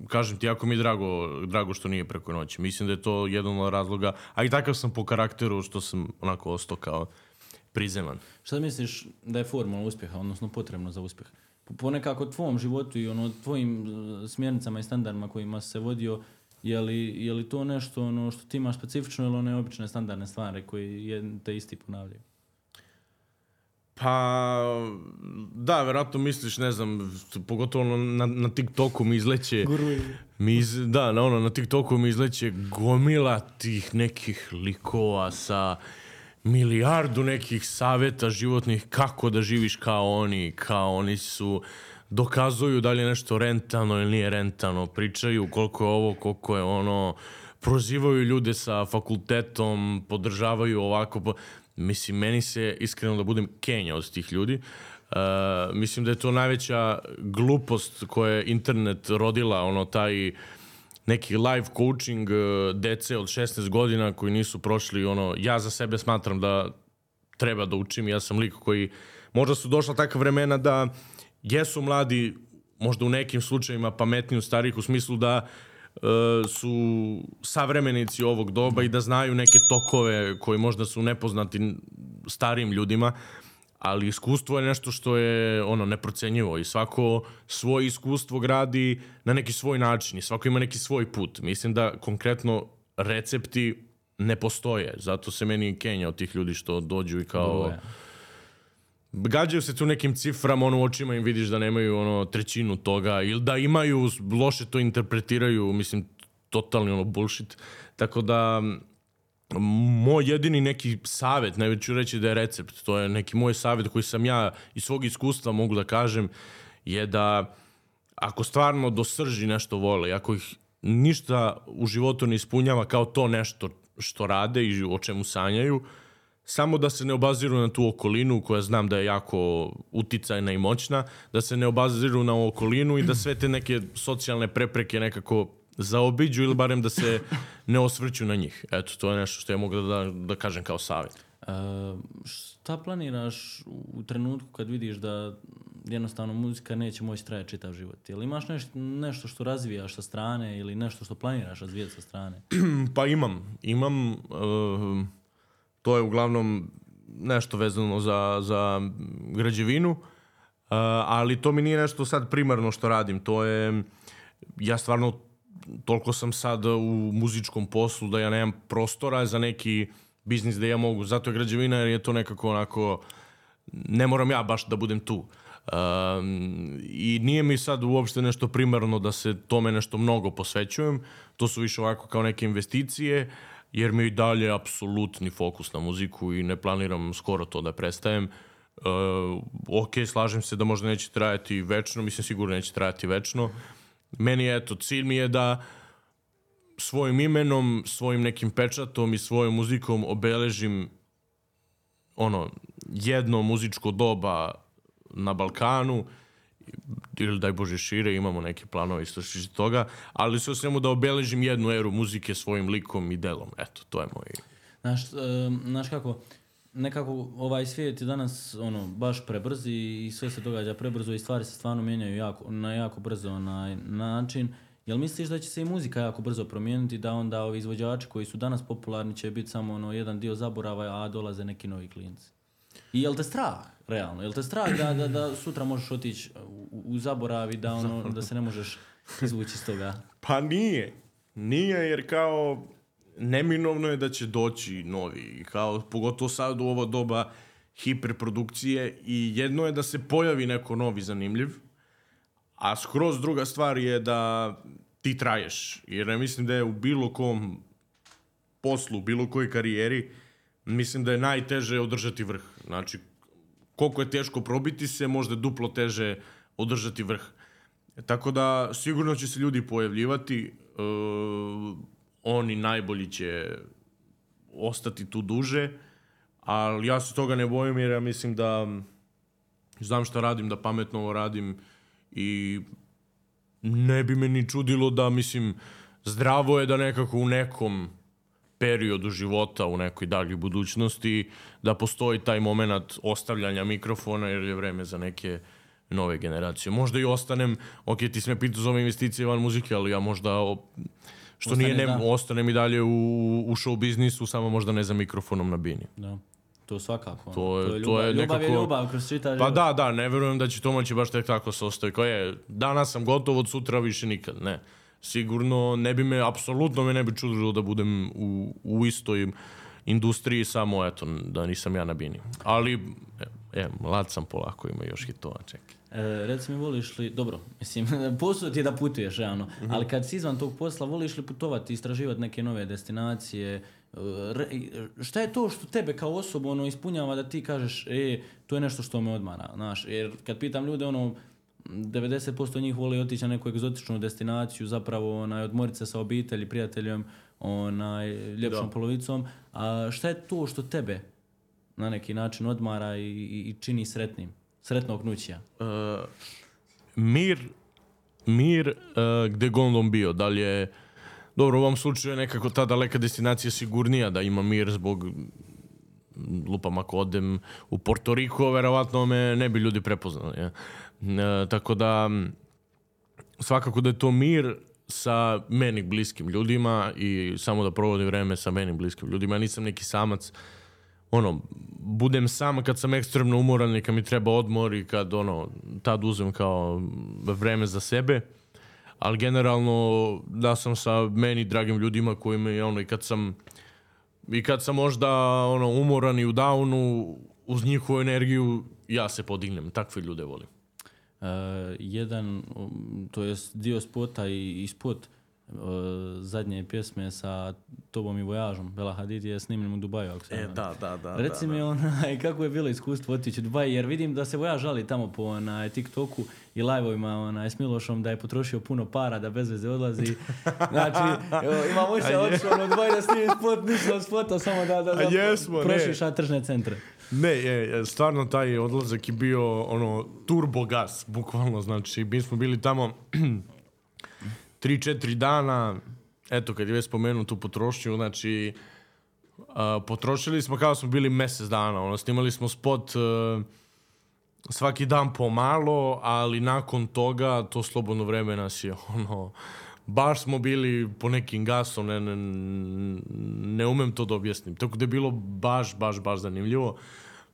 kažem ti, jako mi je drago, drago što nije preko noći. Mislim da je to jedan od razloga, a i takav sam po karakteru što sam onako ostao kao prizeman. Šta misliš da je formula uspjeha, odnosno potrebno za uspjeh? Po, po nekako tvom životu i ono tvojim e, smjernicama i standardima kojima se vodio, je li, je li to nešto ono što ti imaš specifično ili one obične standardne stvari koji je te isti ponavljaju? Pa, da, verovatno misliš, ne znam, pogotovo na, na TikToku mi izleće... Guruji. Mi iz, da, na ono, na TikToku mi izleće gomila tih nekih likova sa milijardu nekih saveta životnih kako da živiš kao oni, kao oni su dokazuju da li je nešto rentano ili nije rentano, pričaju koliko je ovo, koliko je ono, prozivaju ljude sa fakultetom, podržavaju ovako, mislim, meni se, iskreno da budem, Kenja od tih ljudi, Uh, mislim da je to najveća glupost koja je internet rodila, ono, taj neki live coaching uh, dece od 16 godina koji nisu prošli, ono, ja za sebe smatram da treba da učim, ja sam lik koji, možda su došla takva vremena da jesu mladi, možda u nekim slučajima pametniji od starih u smislu da uh, su savremenici ovog doba i da znaju neke tokove koji možda su nepoznati starim ljudima, ali iskustvo je nešto što je ono neprocenjivo i svako svoje iskustvo gradi na neki svoj način i svako ima neki svoj put. Mislim da konkretno recepti ne postoje, zato se meni Kenja od tih ljudi što dođu i kao... Je. Gađaju se tu nekim ciframa, ono u očima im vidiš da nemaju ono trećinu toga ili da imaju, loše to interpretiraju, mislim, totalni ono bullshit. Tako da, moj jedini neki savet, ne ću reći da je recept, to je neki moj savet koji sam ja iz svog iskustva mogu da kažem, je da ako stvarno do srži nešto vole, ako ih ništa u životu ne ispunjava kao to nešto što rade i o čemu sanjaju, samo da se ne obaziru na tu okolinu koja znam da je jako uticajna i moćna, da se ne obaziru na okolinu i da sve te neke socijalne prepreke nekako zaobiđu ili barem da se ne osvrću na njih. Eto, to je nešto što ja mogu da, da kažem kao savjet. Uh, šta planiraš u trenutku kad vidiš da jednostavno muzika neće moći trajati čitav život? Jel imaš nešto, nešto što razvijaš sa strane ili nešto što planiraš razvijati sa strane? Pa imam. Imam, uh, to je uglavnom nešto vezano za, za građevinu, uh, ali to mi nije nešto sad primarno što radim. To je, ja stvarno toliko sam sad u muzičkom poslu da ja nemam prostora za neki biznis da ja mogu. Zato je građevina jer je to nekako onako, ne moram ja baš da budem tu. Um, I nije mi sad uopšte nešto primarno da se tome nešto mnogo posvećujem. To su više ovako kao neke investicije, jer mi je i dalje apsolutni fokus na muziku i ne planiram skoro to da prestajem. Uh, ok, slažem se da možda neće trajati večno, mislim sigurno neće trajati večno. Meni je, eto, cilj mi je da svojim imenom, svojim nekim pečatom i svojom muzikom obeležim ono, jedno muzičko doba na Balkanu ili daj Bože šire, imamo neke planove isto što toga, ali sve svemu da obeležim jednu eru muzike svojim likom i delom. Eto, to je moj... Znaš, znaš kako, nekako ovaj svijet je danas ono, baš prebrz i sve se događa prebrzo i stvari se stvarno mijenjaju jako, na jako brzo onaj način. Jel misliš da će se i muzika jako brzo promijeniti, da onda ovi izvođači koji su danas popularni će biti samo ono jedan dio zaborava, a dolaze neki novi klinci? I jel te strah, realno? Jel te strah da, da, da sutra možeš otići u, u zaboravi, da, ono, da se ne možeš izvući iz toga? Pa nije. Nije jer kao neminovno je da će doći novi. Kao, pogotovo sad u ovo doba hiperprodukcije i jedno je da se pojavi neko novi zanimljiv, a skroz druga stvar je da ti traješ. Jer ja mislim da je u bilo kom poslu, bilo kojoj karijeri, mislim da je najteže održati vrh. Znači, koliko je teško probiti se, možda duplo teže održati vrh. Tako da sigurno će se ljudi pojavljivati, uh, oni najbolji će ostati tu duže, ali ja se toga ne bojim jer ja mislim da znam šta radim, da pametno ovo radim i ne bi me ni čudilo da, mislim, zdravo je da nekako u nekom periodu života u nekoj daljoj budućnosti da postoji taj moment ostavljanja mikrofona jer je vreme za neke nove generacije. Možda i ostanem, ok, ti si me pitao za ove investicije van muzike, ali ja možda što Ostane, nije, ne, da. ostanem i dalje u, u show biznisu, samo možda ne za mikrofonom na bini. Da. To svakako. To je- to ljubav, je ljubav je nekako- ljubav kroz čitav Pa život. da, da, ne verujem da će to moći baš tek tako se ostaje. Kao je, danas sam gotov, od sutra više nikad. Ne. Sigurno ne bi me, apsolutno me ne bi čudilo da budem u, u istoj industriji, samo eto, da nisam ja na bini. Ali, E, mlad sam polako, ima još hitova, čekaj. E, reci mi, voliš li, dobro, mislim, posao ti je da putuješ, realno, Mhm. ali kad si izvan tog posla, voliš li putovati, istraživati neke nove destinacije, e, re- šta je to što tebe kao osobu ono, ispunjava da ti kažeš, e, to je nešto što me odmara, znaš, jer kad pitam ljude, ono, 90% njih voli otići na neku egzotičnu destinaciju, zapravo onaj, odmoriti se sa obitelji, prijateljem, onaj, ljepšom Da. polovicom, a šta je to što tebe na neki način odmara i, i, čini sretnim, sretnog nućija? Uh, mir, mir uh, gde god on bio, da li je dobro, u ovom slučaju je nekako ta daleka destinacija sigurnija da ima mir zbog lupam ako odem u Porto Riko, verovatno me ne bi ljudi prepoznali. Ja. E, tako da svakako da je to mir sa meni bliskim ljudima i samo da provodim vreme sa meni bliskim ljudima. Ja nisam neki samac. Ono, budem sam kad sam ekstremno umoran i kad mi treba odmor i kad ono, tad uzem kao vreme za sebe. Ali generalno da sam sa meni dragim ljudima koji me ono i kad sam i kad sam možda ono umoran i u downu uz njihovu energiju ja se podignem. Takve ljude volim. Uh, jedan, um, to je dio spota i, i spot uh, zadnje pjesme sa Tobom i Vojažom. Bela Hadid je snimljen u Dubaju, ako se. E, da, da. Reci mi onaj, kako je bilo iskustvo otići u Dubaj, jer vidim da se Vojaž žali tamo po onaj, TikToku i live-ovima onaj, s Milošom da je potrošio puno para da bez veze odlazi. Znači, imam ošća otišao ono Dubaj da snimim spot, nisam spota, samo da, da, da A jesmo, ne. prošiša tržne centre. Ne, je, je, stvarno taj odlazak je bio ono turbo gas, bukvalno, znači mi smo bili tamo 3-4 dana, eto kad je već spomenuo tu potrošnju, znači a, potrošili smo kao smo bili mesec dana, ono, snimali smo spot e, svaki dan po malo, ali nakon toga to slobodno vreme nas je ono, baš smo bili po nekim gasom, ne, ne, ne umem to da objasnim. Tako da je bilo baš, baš, baš zanimljivo.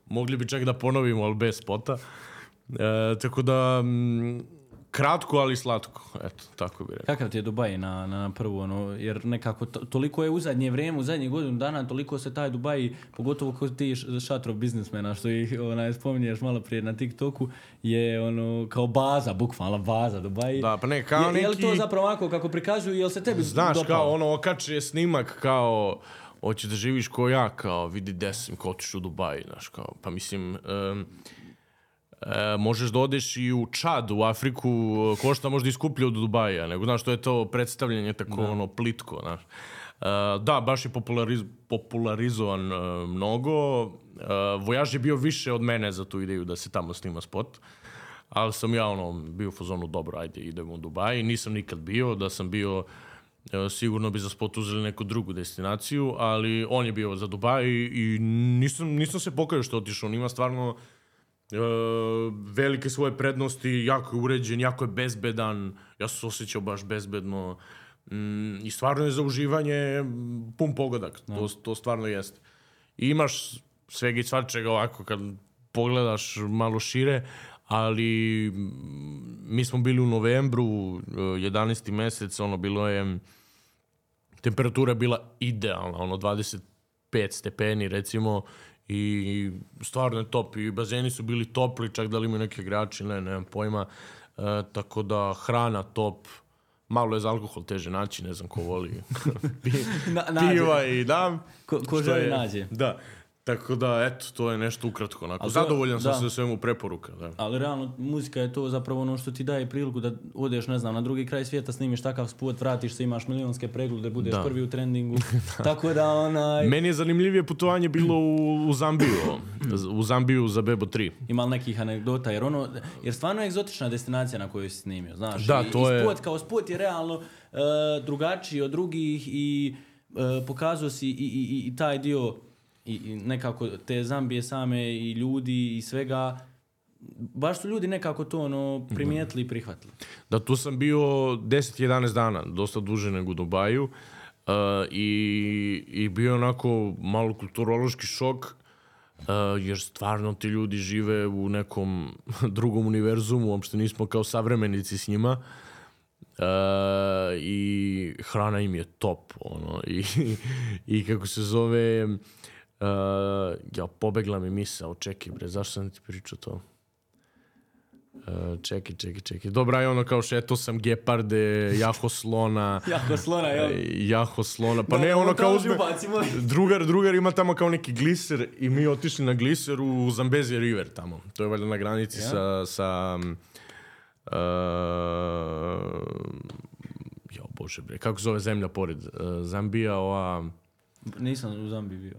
Mogli bi čak da ponovimo, ali bez spota. E, tako da, m, kratko, ali slatko. Eto, tako bi rekao. Kakav ti je Dubaj na, na prvu, ono, jer nekako to, toliko je u zadnje vrijeme, u zadnjih godinu dana, toliko se taj Dubaj, pogotovo kod ti šatrov biznismena, što ih onaj, spominješ malo prije na TikToku, je ono, kao baza, bukvalno baza Dubaj. Da, pa ne, kao je, je li to neki- zapravo ovako kako prikazuju, jel se tebi Znaš, dopalo? kao ono okače snimak kao hoćeš da živiš ko ja, kao vidi gde sam, kao otiš u Dubaj, znaš, kao, pa mislim, em, e, možeš da odeš i u Čad, u Afriku, e, košta možda i skuplje od Dubaja, nego, znaš, to je to predstavljanje tako, ono, plitko, znaš. E, da, baš je populariz, popularizovan e, mnogo. E, Vojaž je bio više od mene za tu ideju da se tamo snima spot. Ali sam ja ono, bio u fazonu, dobro, ajde, idemo u Dubaj. Nisam nikad bio, da sam bio, e, sigurno bi za spot uzeli neku drugu destinaciju, ali on je bio za Dubaj i, i nisam, nisam se pokajao što otišao. On ima stvarno e, velike svoje prednosti, jako je uređen, jako je bezbedan, ja sam se osjećao baš bezbedno mm, i stvarno je za uživanje mm, pun pogodak, to, to stvarno jeste. I imaš svega i svačega ovako kad pogledaš malo šire, ali mm, mi smo bili u novembru, e, 11. mesec, ono bilo je temperatura je bila idealna, ono 25 stepeni recimo i stvarno je top i bazeni su bili topli, čak da li imaju neke igrači, ne, nemam pojma. E, tako da hrana top, malo je za alkohol teže naći, ne znam ko voli piva i da. Ko, ko želi je- nađe. Da, tako da eto, to je nešto ukratko. Onako. Ali Zadovoljan sam da. sa svemu preporuka. Da. Ali realno, muzika je to zapravo ono što ti daje priliku da odeš, ne znam, na drugi kraj svijeta, snimiš takav spot, vratiš se, imaš milionske preglede, budeš Da. prvi u trendingu. Tako da, onaj, Meni je zanimljivije putovanje bilo u, u Zambiju. u Zambiju za Bebo 3. ima nekih anegdota, jer ono, jer stvarno je egzotična destinacija na kojoj si snimio, znaš. Da, I, to i je- spot kao spot je realno e, drugačiji od drugih i e, pokazao si i, i, i taj dio i, i nekako te Zambije same i ljudi i svega, baš su ljudi nekako to ono primijetili i prihvatili. Da, tu sam bio 10-11 dana, dosta duže nego u Dubaju. Uh, i, I bio onako malo kulturološki šok, uh, jer stvarno ti ljudi žive u nekom drugom univerzumu, uopšte nismo kao savremenici s njima. Uh, I hrana im je top, ono, i, i kako se zove, uh, ja, pobegla mi misao, čekaj bre, zašto sam ti pričao to? Uh, čekaj, čekaj, čekaj. Dobra je ono kao šeto sam geparde, jaho slona. Jako slona, jel? jaho slona. Pa Da, ne, da, ono to kao uzme... Drugar, drugar ima tamo kao neki gliser i mi otišli na gliser u Zambezi River tamo. To je valjda na granici Ja. sa... sa um, uh, jo, bože bre, kako zove zemlja pored? Uh, Zambija, ova... Nisam u Zambiji bio.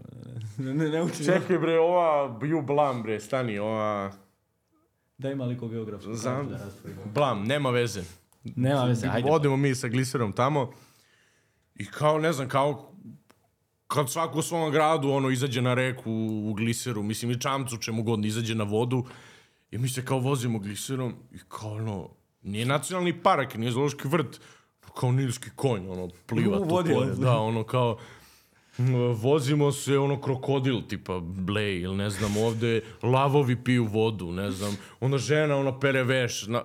ne, ne, ne učim. Čekaj bre, ova Ju Blam bre, stani, ova... Da ima liko geografsku Zam- kartu da. Blam, nema veze. Nema veze, ajde. Odemo mi sa gliserom tamo i kao, ne znam, kao kad svako u svom gradu ono izađe na reku u gliseru, mislim i čamcu čemu god izađe na vodu i mi se kao vozimo gliserom i kao ono, nije nacionalni park, nije zoološki vrt, kao nilski konj, ono, pliva U tu ono. da, ono kao, vozimo se ono krokodil tipa blej ili ne znam ovde lavovi piju vodu ne znam. Ona žena ona pere veš na,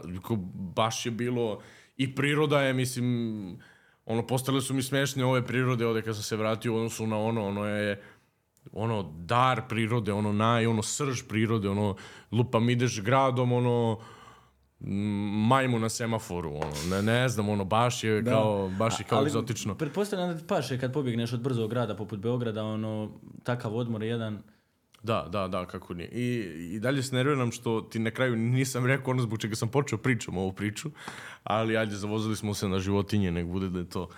baš je bilo i priroda je mislim ono postale su mi smešne ove prirode ovde kad sam se vratio u odnosu na ono ono je ono dar prirode ono naj ono srž prirode ono lupam ideš gradom ono majmu na semaforu ono ne, ne znam ono baš je kao baš je kao Ali egzotično Pretpostavljam da paše kad pobjegneš od brzog grada poput Beograda, ono, takav odmor jedan. Da, da, da, kako nije. I, I dalje se nerviram što ti na kraju nisam rekao ono zbog čega sam počeo pričam ovu priču, ali ajde, zavozili smo se na životinje, nek bude da je to...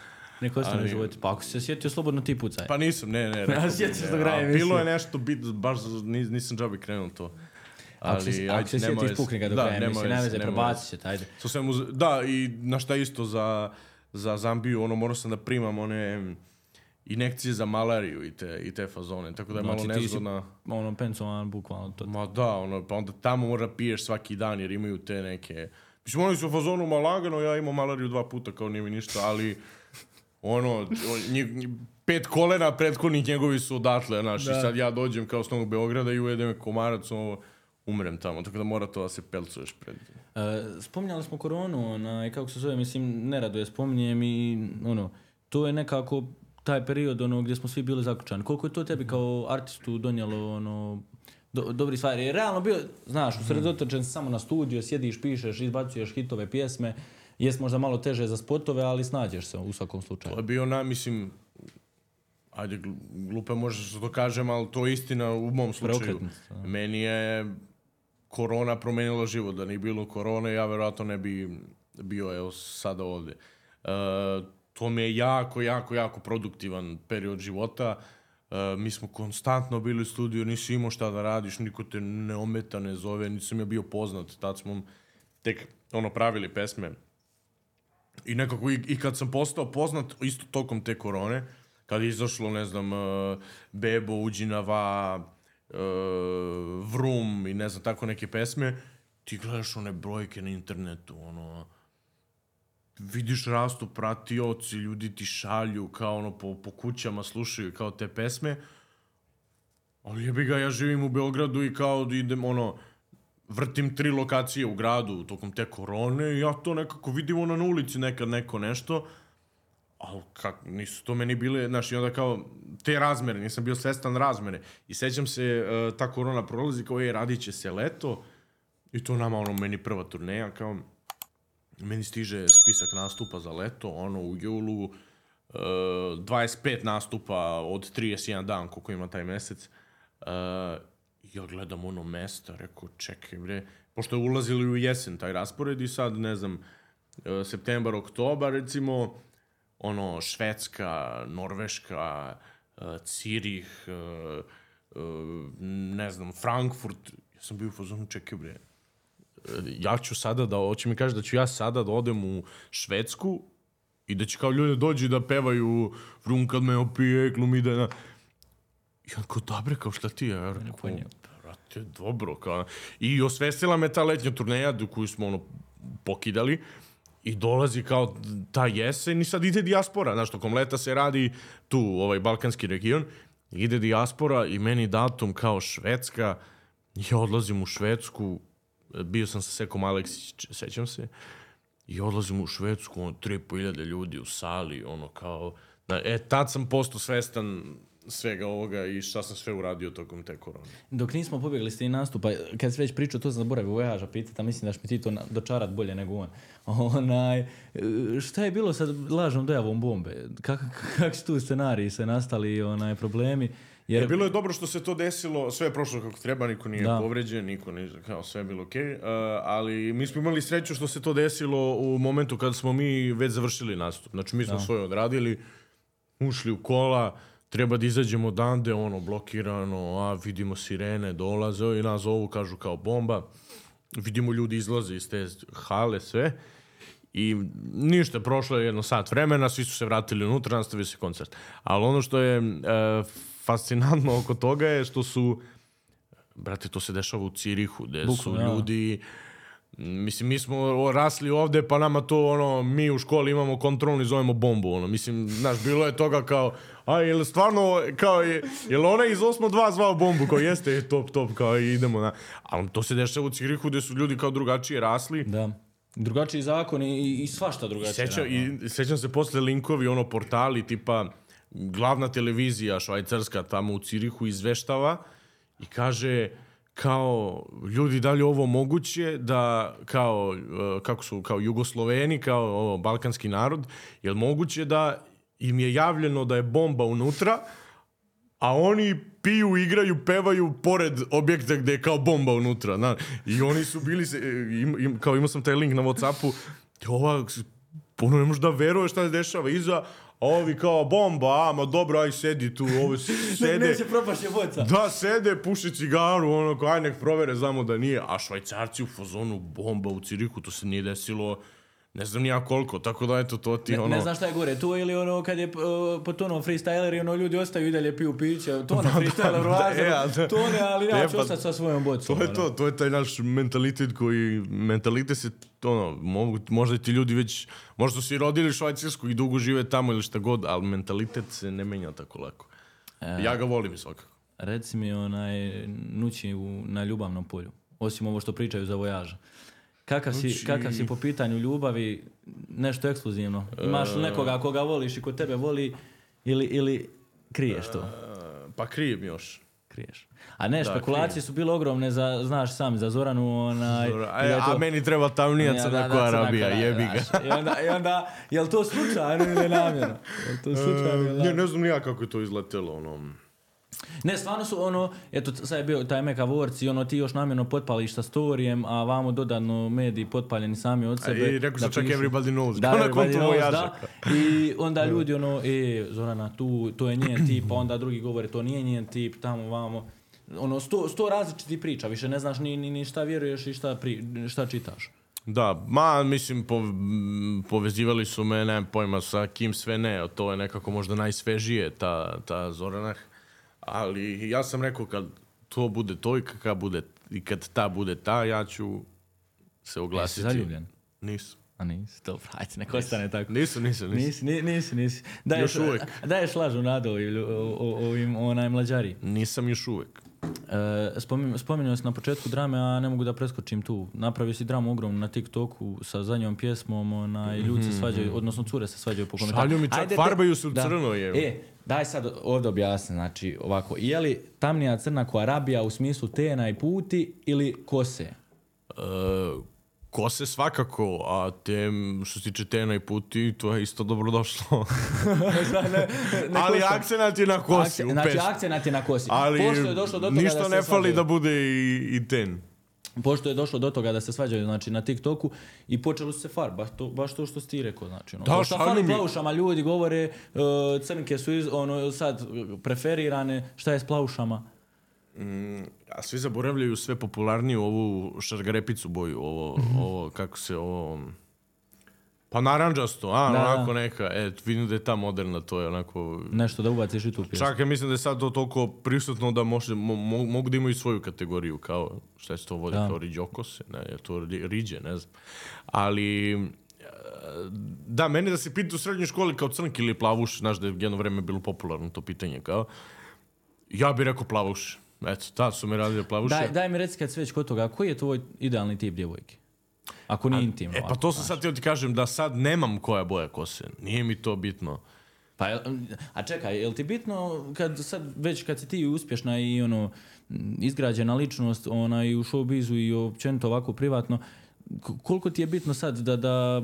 Neko ostane život. Pa ako si se sjetio, slobodno ti pucaj. Pa nisam, ne, ne, rekao ne, emisije. Bilo je nešto bit, baš nis, nisam džabi krenuo to. Se, ako se nema veze. pukni ga do Da, kraja nema emisije. veze, Ne veze, nema prebacit će, ajde. Sa svemu, za- da, i na šta isto za, za Zambiju, ono, morao sam da primam one inekcije za malariju i te, i te fazone, tako da je Znači, malo nezgodna... Ono, pencovan, bukvalno to. Ma da, ono, pa onda tamo mora piješ svaki dan jer imaju te neke... Mislim, oni su u fazonu ma lagano, ja imam malariju dva puta, kao nije mi ništa, ali ono, on, nji, nji- pet kolena prethodnih njegovi su odatle, znaš, Da. i sad ja dođem kao s Novog Beograda i ujedem komarac, ono, umrem tamo, tako da mora to da se pelcuješ pred... E, spominjali smo koronu, onaj, kako se zove, mislim, nerado je spominjem i ono, to je nekako taj period ono, gdje smo svi bili zaključani. Koliko je to tebi kao artistu donijelo ono, do, dobri stvari? Jer realno bio, znaš, usredotočen si samo na studio, sjediš, pišeš, izbacuješ hitove, pjesme, jest možda malo teže za spotove, ali snađeš se u svakom slučaju. To je bio na, mislim, ajde, gl- glupe možda što to kažem, ali to je istina u mom slučaju. Da. Meni je korona promenila život. Da nije bilo korone, ja verovatno ne bi bio evo sada ovde. E, to mi je jako, jako, jako produktivan period života. E, mi smo konstantno bili u studiju, nisi imao šta da radiš, niko te ne ometa, ne zove, nisam ja bio poznat. Tad smo tek ono pravili pesme. I nekako i, i kad sam postao poznat isto tokom te korone, kad je izašlo, ne znam, uh, Bebo, Uđinava, uh, Vrum i ne znam, tako neke pesme, ti gledaš one brojke na internetu, ono, vidiš rastu pratioci, ljudi ti šalju kao ono po, po kućama slušaju kao te pesme, ali jebi ga, ja živim u Beogradu i kao da idem ono, vrtim tri lokacije u gradu tokom te korone ja to nekako vidim ono na ulici nekad neko nešto, ali kak, nisu to meni bile, znaš, i onda kao te razmere, nisam bio svestan razmere. I sećam se, uh, ta korona prolazi kao, je, radit će se leto, i to nama, ono, meni prva turneja, kao, meni stiže spisak nastupa za leto, ono, u julu, uh, 25 nastupa od 31 dan, koliko ima taj mesec. Uh, ja gledam ono mesta, rekao, čekaj bre, pošto je ulazili u jesen taj raspored i sad, ne znam, septembar, oktobar, recimo, ono, Švedska, Norveška, uh, Cirih, uh, uh, ne znam, Frankfurt, ja sam bio u fazonu, čekaj bre, ja ću sada da, hoće mi kaže da ću ja sada da odem u Švedsku i da će kao ljudi dođu da pevaju Vrum kad me opije, glumi da... na-" on kao, dobre, kao šta ti je? Ja rekao, pojma. brate, dobro, kao... I osvestila me ta letnja turneja do koju smo, ono, pokidali i dolazi kao ta jesen i sad ide dijaspora, znaš, tokom leta se radi tu, ovaj, balkanski region, ide dijaspora i meni datum kao Švedska, ja odlazim u Švedsku, bio sam sa Sekom Aleksić, sećam se, i odlazim u Švedsku, ono, 3.500 ljudi u sali, ono, kao, na, e, tad sam postao svestan svega ovoga i šta sam sve uradio tokom te korone. Dok nismo pobjegli s tim nastupa, kad si već pričao, to sam zaboravio vojaža pitati, mislim da će mi ti to dočarat bolje nego on. Onaj, e, šta je bilo sa lažnom dojavom bombe? Kak, kak su tu scenariji se nastali, onaj, problemi? Jer, Jer... Bilo je dobro što se to desilo, sve je prošlo kako treba, niko nije Da. povređen, niko nije, kao sve je bilo okej. Uh, ali mi smo imali sreću što se to desilo u momentu kada smo mi već završili nastup. Znači mi smo svoje odradili, ušli u kola, treba da izađemo odande, ono, blokirano, a vidimo sirene, dolaze i nas zovu, kažu kao bomba. Vidimo ljudi izlaze iz te hale, sve. I ništa, prošlo je jedno sat vremena, svi su se vratili unutra, nastavio se koncert. Ali ono što je e, fascinantno oko toga je što su, brate, to se dešava u Cirihu, gde su Bukvalno, ja. ljudi, mislim, mi smo rasli ovde, pa nama to, ono, mi u školi imamo kontrolni, zovemo bombu, ono, mislim, znaš, bilo je toga kao, a, jel stvarno, kao, je, jel onaj iz 8.2 zvao bombu, kao, jeste, je, top, top, kao, idemo na, ali to se dešava u Cirihu, gde su ljudi kao drugačije rasli, Da. Drugačiji zakon i, i svašta drugačije. Sećam, i, sećam se posle linkovi, ono, portali, tipa, glavna televizija švajcarska tamo u Cirihu izveštava i kaže kao, ljudi, da li ovo moguće da, kao, e, kako su, kao Jugosloveni, kao ovo, balkanski narod, je li moguće da im je javljeno da je bomba unutra, a oni piju, igraju, pevaju pored objekta gde je kao bomba unutra. Na. I oni su bili, se, im, im, kao imao sam taj link na Whatsappu, ova, puno ne možeš da veruješ šta se dešava iza, a ovi kao bomba, a ma dobro, aj sedi tu, ovo sede. Neće propašće boca. Da, sede, puše cigaru, ono, kao, aj nek provere, znamo da nije. A švajcarci u fazonu bomba u Cirihu, to se nije desilo, ne znam ni ja koliko, tako da eto, to ti, Ne, ono... ne znam šta je gore, to ili ono kad je uh, potonuo freestyler i ono ljudi ostaju i dalje piju piće, to ne freestyler ulaze, e, a da. to ne, ali ja E, ću pa, ostati sa svojom bocom. To je to, to je taj naš mentalitet koji, mentalitet se, ono, mogu, možda ti ljudi već, možda su i rodili u Švajcarsku i dugo žive tamo ili šta god, ali mentalitet se ne menja tako lako. Ja ga volim svakako. Reci mi onaj nući u, na ljubavnom polju, osim ovo što pričaju za vojaža. Kakav si, Nući- kakav si po pitanju ljubavi, nešto ekskluzivno? Imaš li nekoga koga voliš i ko tebe voli ili, ili kriješ to? Uh, pa krijem još. Kriješ. A ne, špekulacije su bile ogromne za, znaš sam, za Zoranu, onaj... Dobro, i da je A, to- a meni treba tamnija Ja, crna da, da, koja Koja, jebi ga. I onda, i onda, jel to slučajno ili namjerno? Jel to slučajno ili ne, namjerno? ne znam ni ja kako je to izletelo, ono... Ne, stvarno su ono, eto, sad je bio taj Meka Vorci, ono, ti još namjerno potpališ sa storijem, a vamo dodatno mediji potpaljeni sami od sebe. I rekao sam čak pišu- everybody knows, Da, everybody knows, da. I onda ljudi ono, e, Zorana, tu, to je njen tip, pa onda drugi govore, to nije njen tip, tamo, vamo. Ono, sto, sto različitih priča, više ne znaš ni, ni, ni šta vjeruješ i šta, pri, šta čitaš. Da, ma, mislim, po, povezivali su me, nemam pojma, sa kim sve ne, to je nekako možda najsvežije, ta, ta Zoranah, ali ja sam rekao kad to bude to i kad bude, i kad ta bude ta, ja ću se Jesi oglasiti. zaljubljen? Nisam. A nisi, dobro, ajde, neko ostane tako. Nisam, nisam, nisam. Nisi, ni- nisi, nisi. Daješ, Još uvek. Daješ lažu nadu ovim, onaj mlađari. Nisam još uvek. E, spomin, spominjao si na početku drame, a ne mogu da preskočim tu. Napravio si dramu ogromnu na TikToku sa zadnjom pjesmom, onaj, ljudi se svađaju, odnosno cure se svađaju po komentarima. Šalju mi čak, Ajde, farbaju se u da. crno, je. E, daj sad ovdje objasni, znači ovako, je li tamnija crna ko Arabija u smislu tena i puti ili kose? E, kose svakako, a te, što se tiče tena i puti, to je isto dobro došlo. ne, ne Ali akcenat je na kosi, Akce- znači, akcenat je na kosi. Ali Pošto je došlo do toga ništa da se ne fali svađaju- da bude i, i ten. Pošto je došlo do toga da se svađaju znači, na TikToku i počeli su se far, baš to, baš to što si ti rekao. Znači, ono, Da, šta fali mi- plavušama, ljudi govore uh, crnke su iz, ono, sad preferirane, šta je s plavušama? A svi zaboravljaju sve popularniju ovu šargarepicu boju, ovo, Mhm. ovo kako se ovo... Pa naranđasto, a, Da, da. onako neka, e, vidim da je ta moderna, to je onako... Nešto da ubaciš i tu pjesmu. Čak ja mislim da je sad to toliko prisutno da može, mo, mo- mogu da imaju svoju kategoriju, kao, šta se to vode, Da. kao riđokose, ne, je to ri- riđe, ne znam. Ali, e, da, mene da se pita u srednjoj školi kao crnk ili plavuš, znaš da je jedno vreme bilo popularno to pitanje, kao, ja bih rekao plavuš. Eto, tad su me radili plavuše. Daj, daj mi reci kad si već kod toga, koji je tvoj idealni tip djevojke? Ako nije intimno. E pa to sam sad htio ti kažem da sad nemam koja boja kose. Nije mi to bitno. Pa, a čekaj, jel ti bitno kad sad, već kad si ti uspješna i ono, izgrađena ličnost ona i u showbizu i općenito ovako privatno, koliko ti je bitno sad da, da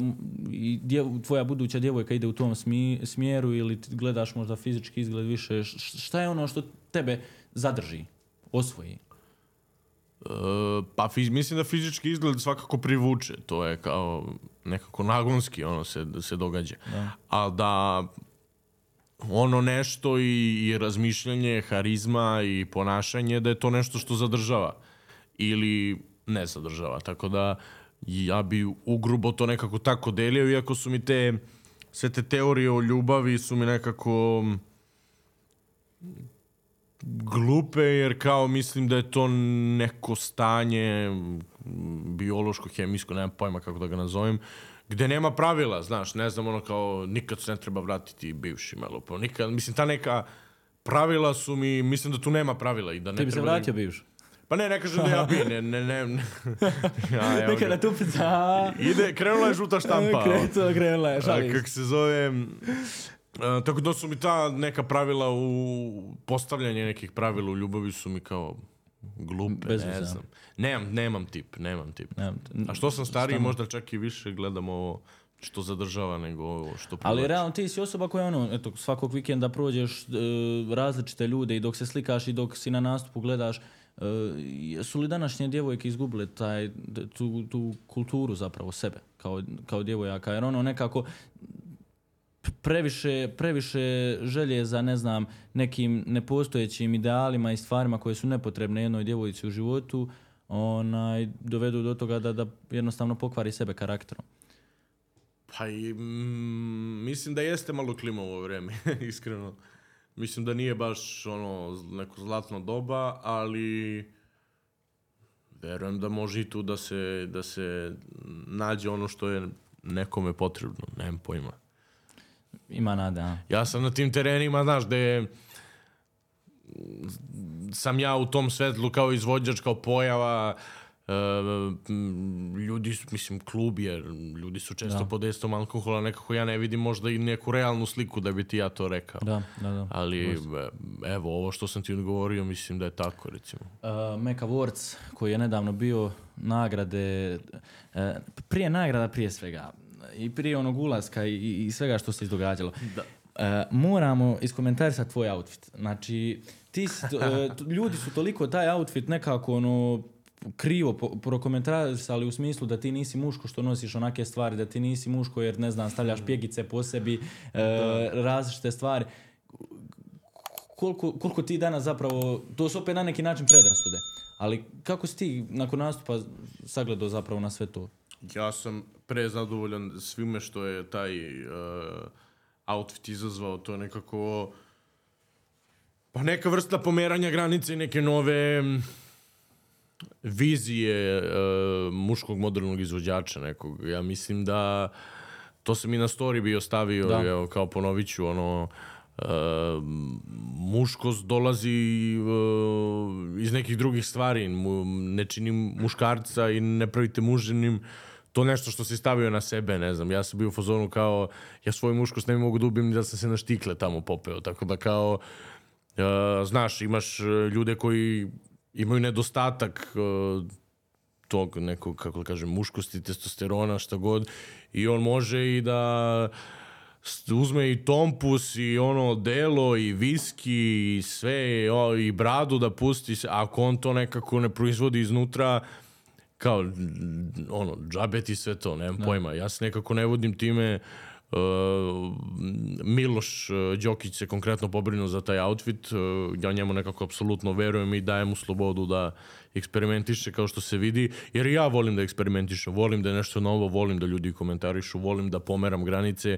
i djev- tvoja buduća djevojka ide u tom smi- smjeru ili gledaš možda fizički izgled više, šta je ono što tebe zadrži, osvoji? E, pa fiz- mislim da fizički izgled svakako privuče. To je kao nekako nagonski ono se, se događa. Ali da ono nešto i, i razmišljanje, harizma i ponašanje, da je to nešto što zadržava. Ili ne zadržava. Tako da ja bi ugrubo to nekako tako delio, iako su mi te sve te teorije o ljubavi su mi nekako glupe, jer kao mislim da je to neko stanje biološko, hemijsko, nemam pojma kako da ga nazovem, gde nema pravila, znaš, ne znam, ono kao nikad se ne treba vratiti bivšim, ali nikad, mislim, ta neka pravila su mi, mislim da tu nema pravila i da ne Ti bi se da- vratio bivš? Pa ne, ne kažem da ja bi, ne, ne, ne. ne. ja, evo Nekada ga. tupica, Ide, krenula je žuta štampa. Krenulo, krenula je, šalim se. kak se zove... a, tako da su mi ta neka pravila u postavljanje nekih pravila u ljubavi su mi kao glupe, Bez ne veze, znam. Nemam, nemam tip, nemam tip. Nemam- A što sam stariji, možda čak i više gledam ovo što zadržava nego ovo što Ali privlači. realno ti si osoba koja ono, eto, svakog vikenda prođeš e, različite ljude i dok se slikaš i dok si na nastupu gledaš, e, jesu li današnje djevojke izgubile taj, tu, tu kulturu zapravo sebe kao, kao djevojaka? Jer ono nekako previše, previše želje za, ne znam, nekim nepostojećim idealima i stvarima koje su nepotrebne jednoj djevojci u životu, onaj, dovedu do toga da, da jednostavno pokvari sebe karakterom. Pa i, mm, mislim da jeste malo klima u ovo vreme, iskreno. Mislim da nije baš ono neko zlatno doba, ali verujem da može i tu da se, da se nađe ono što je nekome potrebno, nemam pojma. Ima nada, a? Ja sam na tim terenima, znaš, gde sam ja u tom svetlu kao izvođač, kao pojava, e, ljudi, mislim, klub je, ljudi su često Da. pod dejstvom alkohola, nekako ja ne vidim možda i neku realnu sliku da bi ti ja to rekao. Da, da, da. Ali, e, evo, ovo što sam ti odgovorio, mislim da je tako, recimo. Uh, Meka Awards, koji je nedavno bio nagrade, uh, prije nagrada prije svega, i prije onog ulaska i, i svega što se izdogađalo. Da. Uh, moramo iskomentarisati tvoj outfit. Znači, ti uh, t- ljudi su toliko taj outfit nekako ono krivo prokomentarisali u smislu da ti nisi muško što nosiš onake stvari, da ti nisi muško jer ne znam, stavljaš pjegice po sebi, uh, različite stvari koliko, koliko ti danas zapravo, to su opet na neki način predrasude, ali kako si ti nakon nastupa sagledao zapravo na sve to? Ja sam prezadovoljan svime što je taj uh, outfit izazvao. To je nekako pa neka vrsta pomeranja granice i neke nove mm, vizije uh, muškog modernog izvođača nekog. Ja mislim da to sam i na story bio stavio, Da. evo, kao ponovit ću, ono, uh, muškost dolazi uh, iz nekih drugih stvari. Mu, ne čini muškarca i ne pravite muženim to nešto što si stavio na sebe, ne znam. Ja sam bio u fazonu kao, ja svoju muškost ne mogu da ubijem ni da sam se na štikle tamo popeo. Tako da kao, Uh, znaš, imaš uh, ljude koji imaju nedostatak uh, tog nekog, kako da kažem, muškosti, testosterona, šta god, i on može i da uzme i tompus i ono delo i viski i sve o, i bradu da pusti se, ako on to nekako ne proizvodi iznutra kao ono džabe ti sve to nemam pojma. Ja se nekako ne vodim time Uh, Miloš uh, Đokić se konkretno pobrinuo za taj outfit uh, ja njemu nekako apsolutno verujem i dajem mu slobodu da eksperimentiše kao što se vidi jer ja volim da eksperimentišem volim da je nešto novo, volim da ljudi komentarišu volim da pomeram granice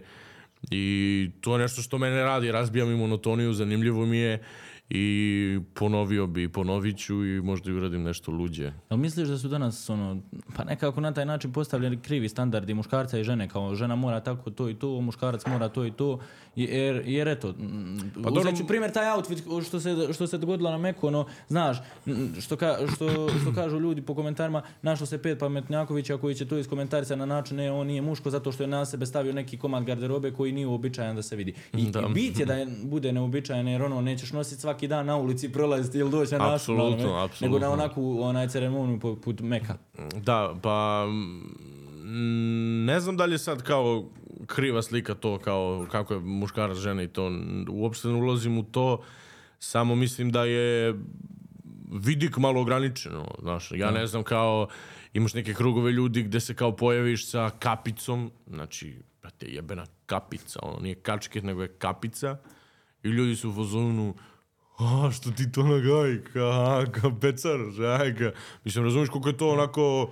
i to je nešto što mene radi razbija mi monotoniju, zanimljivo mi je i ponovio bi ponovit ću i možda i uradim nešto luđe. Jel misliš da su danas ono, pa nekako na taj način postavljeni krivi standardi muškarca i žene, kao žena mora tako to i to, muškarac mora to i to, jer, jer eto, pa uzet ću primjer taj outfit što se, što se dogodilo na Meku, ono, znaš, što, ka, što, što kažu ljudi po komentarima, našlo se pet pametnjakovića koji će to iskomentarisa na način, ne, on nije muško zato što je na sebe stavio neki komad garderobe koji nije uobičajan da se vidi. I, da. i bit je da je, bude neobičajan jer ono, nećeš nositi svaki dan na ulici prolaziti ili doći na našu, apsolutno. nego na onakvu onaj ceremoniju poput Meka. Da, pa ne znam da li je sad kao kriva slika to kao kako je muškarac žena i to uopšte ne ulazim u to samo mislim da je vidik malo ograničeno znaš ja ne znam kao imaš neke krugove ljudi gde se kao pojaviš sa kapicom znači brate jebena kapica ono nije kačket nego je kapica i ljudi su u fazonu a, što ti to nagaj, ka, ka pecar, žajka. Mislim, razumiješ koliko je to onako,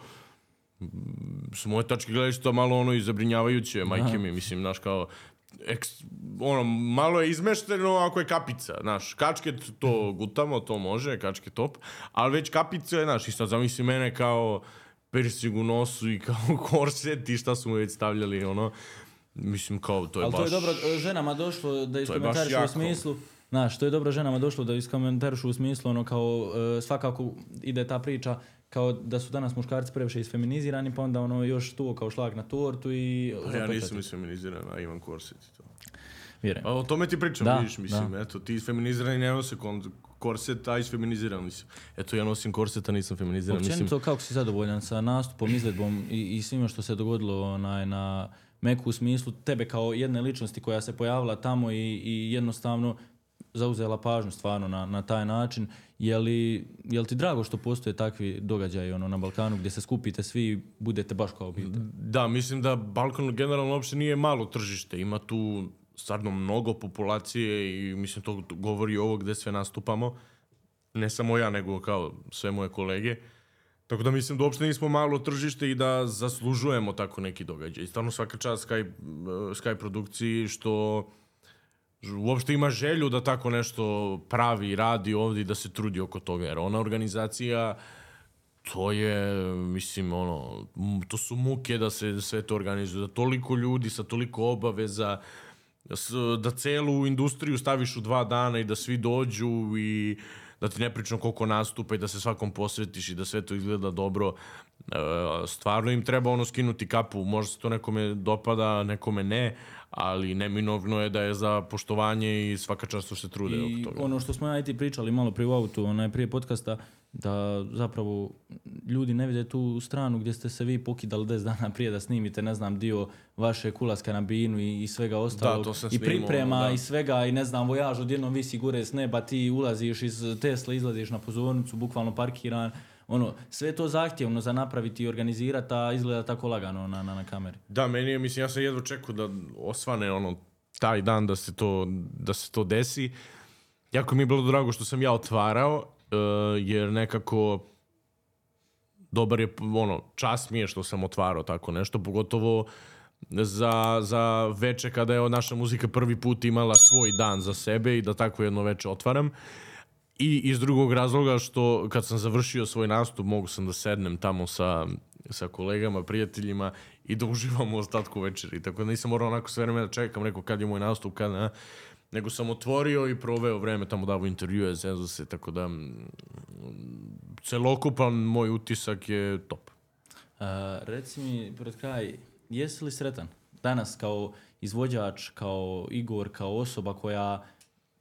s moje tačke gledaš to malo ono i zabrinjavajuće, majke mi, mislim, znaš, kao, eks, ono, malo je izmešteno ako je kapica, znaš, kačket to gutamo, to može, kačket top, ali već kapica je, znaš, i sad zamisli mene kao persig u nosu i kao korset i šta su mu već stavljali, ono, mislim, kao, to je ali baš... Ali to je dobro ženama došlo da iskomentariš u smislu, Znaš, to je dobro ženama došlo da iskomentarišu u smislu ono kao e, svakako ide ta priča kao da su danas muškarci previše isfeminizirani pa onda ono još tu kao šlag na tortu i... Pa ja nisam isfeminiziran, a imam korset i to. Vjerujem. Pa o tome ti pričam, da, vidiš, mislim, da. eto, ti isfeminizirani ne nose korset, a isfeminiziran mislim. Eto, ja nosim korset, a nisam feminiziran. Općenito, mislim... kako si zadovoljan sa nastupom, izvedbom i, i svima što se dogodilo onaj, na Meku u smislu tebe kao jedne ličnosti koja se pojavila tamo i, i jednostavno zauzela pažnju stvarno na, na taj način. Je li, je li ti drago što postoje takvi događaji ono, na Balkanu gdje se skupite svi budete baš kao obitelj? Da, mislim da Balkan generalno uopšte nije malo tržište. Ima tu stvarno mnogo populacije i mislim to govori ovo gdje sve nastupamo. Ne samo ja, nego kao sve moje kolege. Tako da mislim da uopšte nismo malo tržište i da zaslužujemo tako neki događaj. I stvarno svaka čast Sky, Sky produkciji što uopšte ima želju da tako nešto pravi, radi ovdje i da se trudi oko toga. Jer ona organizacija, to je, mislim, ono, to su muke da se sve to organizuje. Da toliko ljudi sa toliko obaveza, da celu industriju staviš u dva dana i da svi dođu i da ti ne pričam koliko nastupa i da se svakom posvetiš i da sve to izgleda dobro. Stvarno im treba ono skinuti kapu. Možda se to nekome dopada, nekome ne, ali neminovno je da je za poštovanje i svaka čast što se trude I oko toga. ono što smo ja i ti pričali malo prije u autu, onaj prije podcasta, da zapravo ljudi ne vide tu stranu gdje ste se vi pokidali 10 dana prije da snimite, ne znam, dio vaše kulaska na binu i, i svega ostalog. Da, to sam I priprema da. i svega i ne znam, vojaž odjednom visi gore s neba, ti ulaziš iz Tesla, izlaziš na pozornicu, bukvalno parkiran ono, sve to zahtjevno za napraviti i organizirati, a izgleda tako lagano na, na, na kameri. Da, meni je, mislim, ja sam jedva čekao da osvane ono, taj dan da se to, da se to desi. Jako mi je bilo drago što sam ja otvarao, uh, jer nekako dobar je, ono, čast mi je što sam otvarao tako nešto, pogotovo za, za veče kada je naša muzika prvi put imala svoj dan za sebe i da tako jedno veče otvaram. I iz drugog razloga što kad sam završio svoj nastup mogu sam da sednem tamo sa, sa kolegama, prijateljima i da uživam u ostatku večeri. Tako da nisam morao onako sve vreme da čekam neko kad je moj nastup, kad ne. Nego sam otvorio i proveo vreme tamo davo intervjue, zezu se, tako da celokupan moj utisak je top. Uh, reci mi, pred kraj, jesi li sretan danas kao izvođač, kao Igor, kao osoba koja,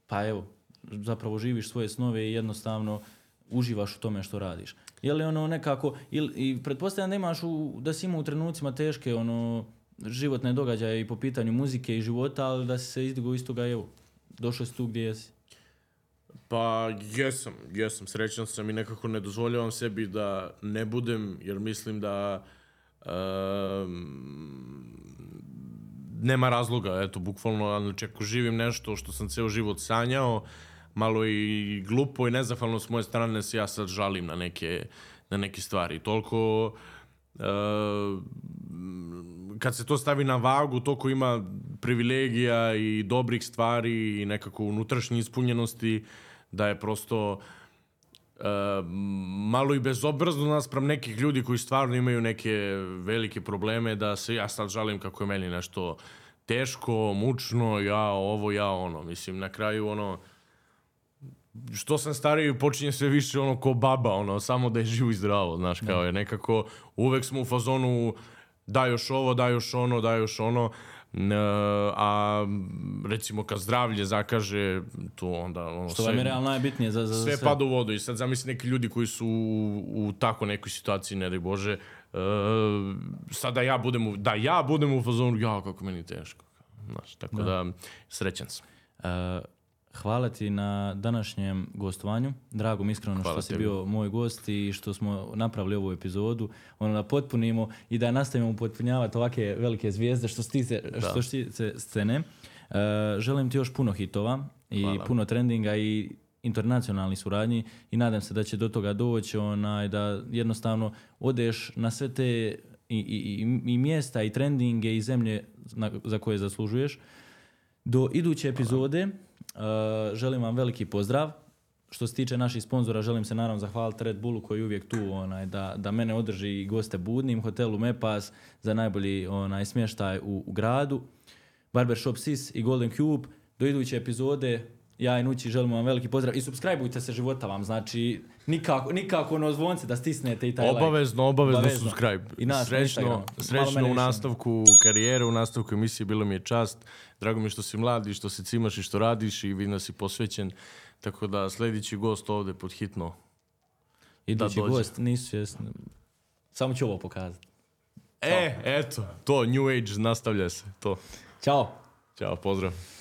pa evo, zapravo živiš svoje snove i jednostavno uživaš u tome što radiš. Je li ono nekako, il, i pretpostavljam da imaš u, da si imao u trenucima teške ono, životne događaje i po pitanju muzike i života, ali da si se izdigo iz toga, evo, došao si tu gdje jesi. Pa jesam, jesam, srećan sam i nekako ne dozvoljavam sebi da ne budem, jer mislim da um, nema razloga, eto, bukvalno, znači ako živim nešto što sam ceo život sanjao, malo i glupo i nezahvalno s moje strane se ja sad žalim na neke, na neke stvari. Toliko uh, kad se to stavi na vagu, toliko ima privilegija i dobrih stvari i nekako unutrašnje ispunjenosti, da je prosto e, malo i bezobrazno naspram nekih ljudi koji stvarno imaju neke velike probleme da se ja sad žalim kako je meni nešto teško, mučno, ja ovo, ja ono. Mislim, na kraju ono, što sam stariji počinje sve više ono ko baba, ono, samo da je živo i zdravo, znaš, kao je nekako, uvek smo u fazonu da još ovo, da još ono, da još ono, a recimo kad zdravlje zakaže, tu onda ono, Što vam je realno najbitnije za, za, za sve pada u vodu i sad zamisli neki ljudi koji su u, u tako nekoj situaciji, ne daj Bože, uh, sad da ja budem u, da ja budem u fazonu, ja kako meni teško. Znaš, tako da, da srećan sam. Uh, hvala ti na današnjem gostovanju. Drago mi iskreno Hvala što si tebi. bio moj gost i što smo napravili ovu epizodu. Ono da potpunimo i da nastavimo potpunjavati ovake velike zvijezde što se tiče, što se tiče scene. Uh, želim ti još puno hitova i Hvala. puno trendinga i internacionalnih suradnji i nadam se da će do toga doći onaj, da jednostavno odeš na sve te i, i, i, mjesta i trendinge i zemlje na, za koje zaslužuješ. Do iduće epizode želim vam veliki pozdrav. Što se tiče naših sponzora, želim se naravno zahvaliti Red Bullu koji je uvijek tu onaj, da, da mene održi i goste budnim, hotelu Mepas za najbolji onaj, smještaj u, u gradu, Barbershop Sis i Golden Cube. Do iduće epizode, ja i Nući želimo vam veliki pozdrav i subscribeujte se života vam, znači nikako, nikako ono zvonce da stisnete i taj like. Obavezno, obavezno, Obavezno. subscribe. I nas na srećno, srećno u nastavku karijere, u nastavku emisije, bilo mi je čast. Drago mi je što si mlad i što se cimaš i što radiš i vidim da si posvećen. Tako da sljedeći gost ovde pod hitno. Idući da dođe. gost, nisu svjesni. Samo ću ovo pokazati. E, eto, to, New Age nastavlja se. To. Ćao! Ćao, pozdrav.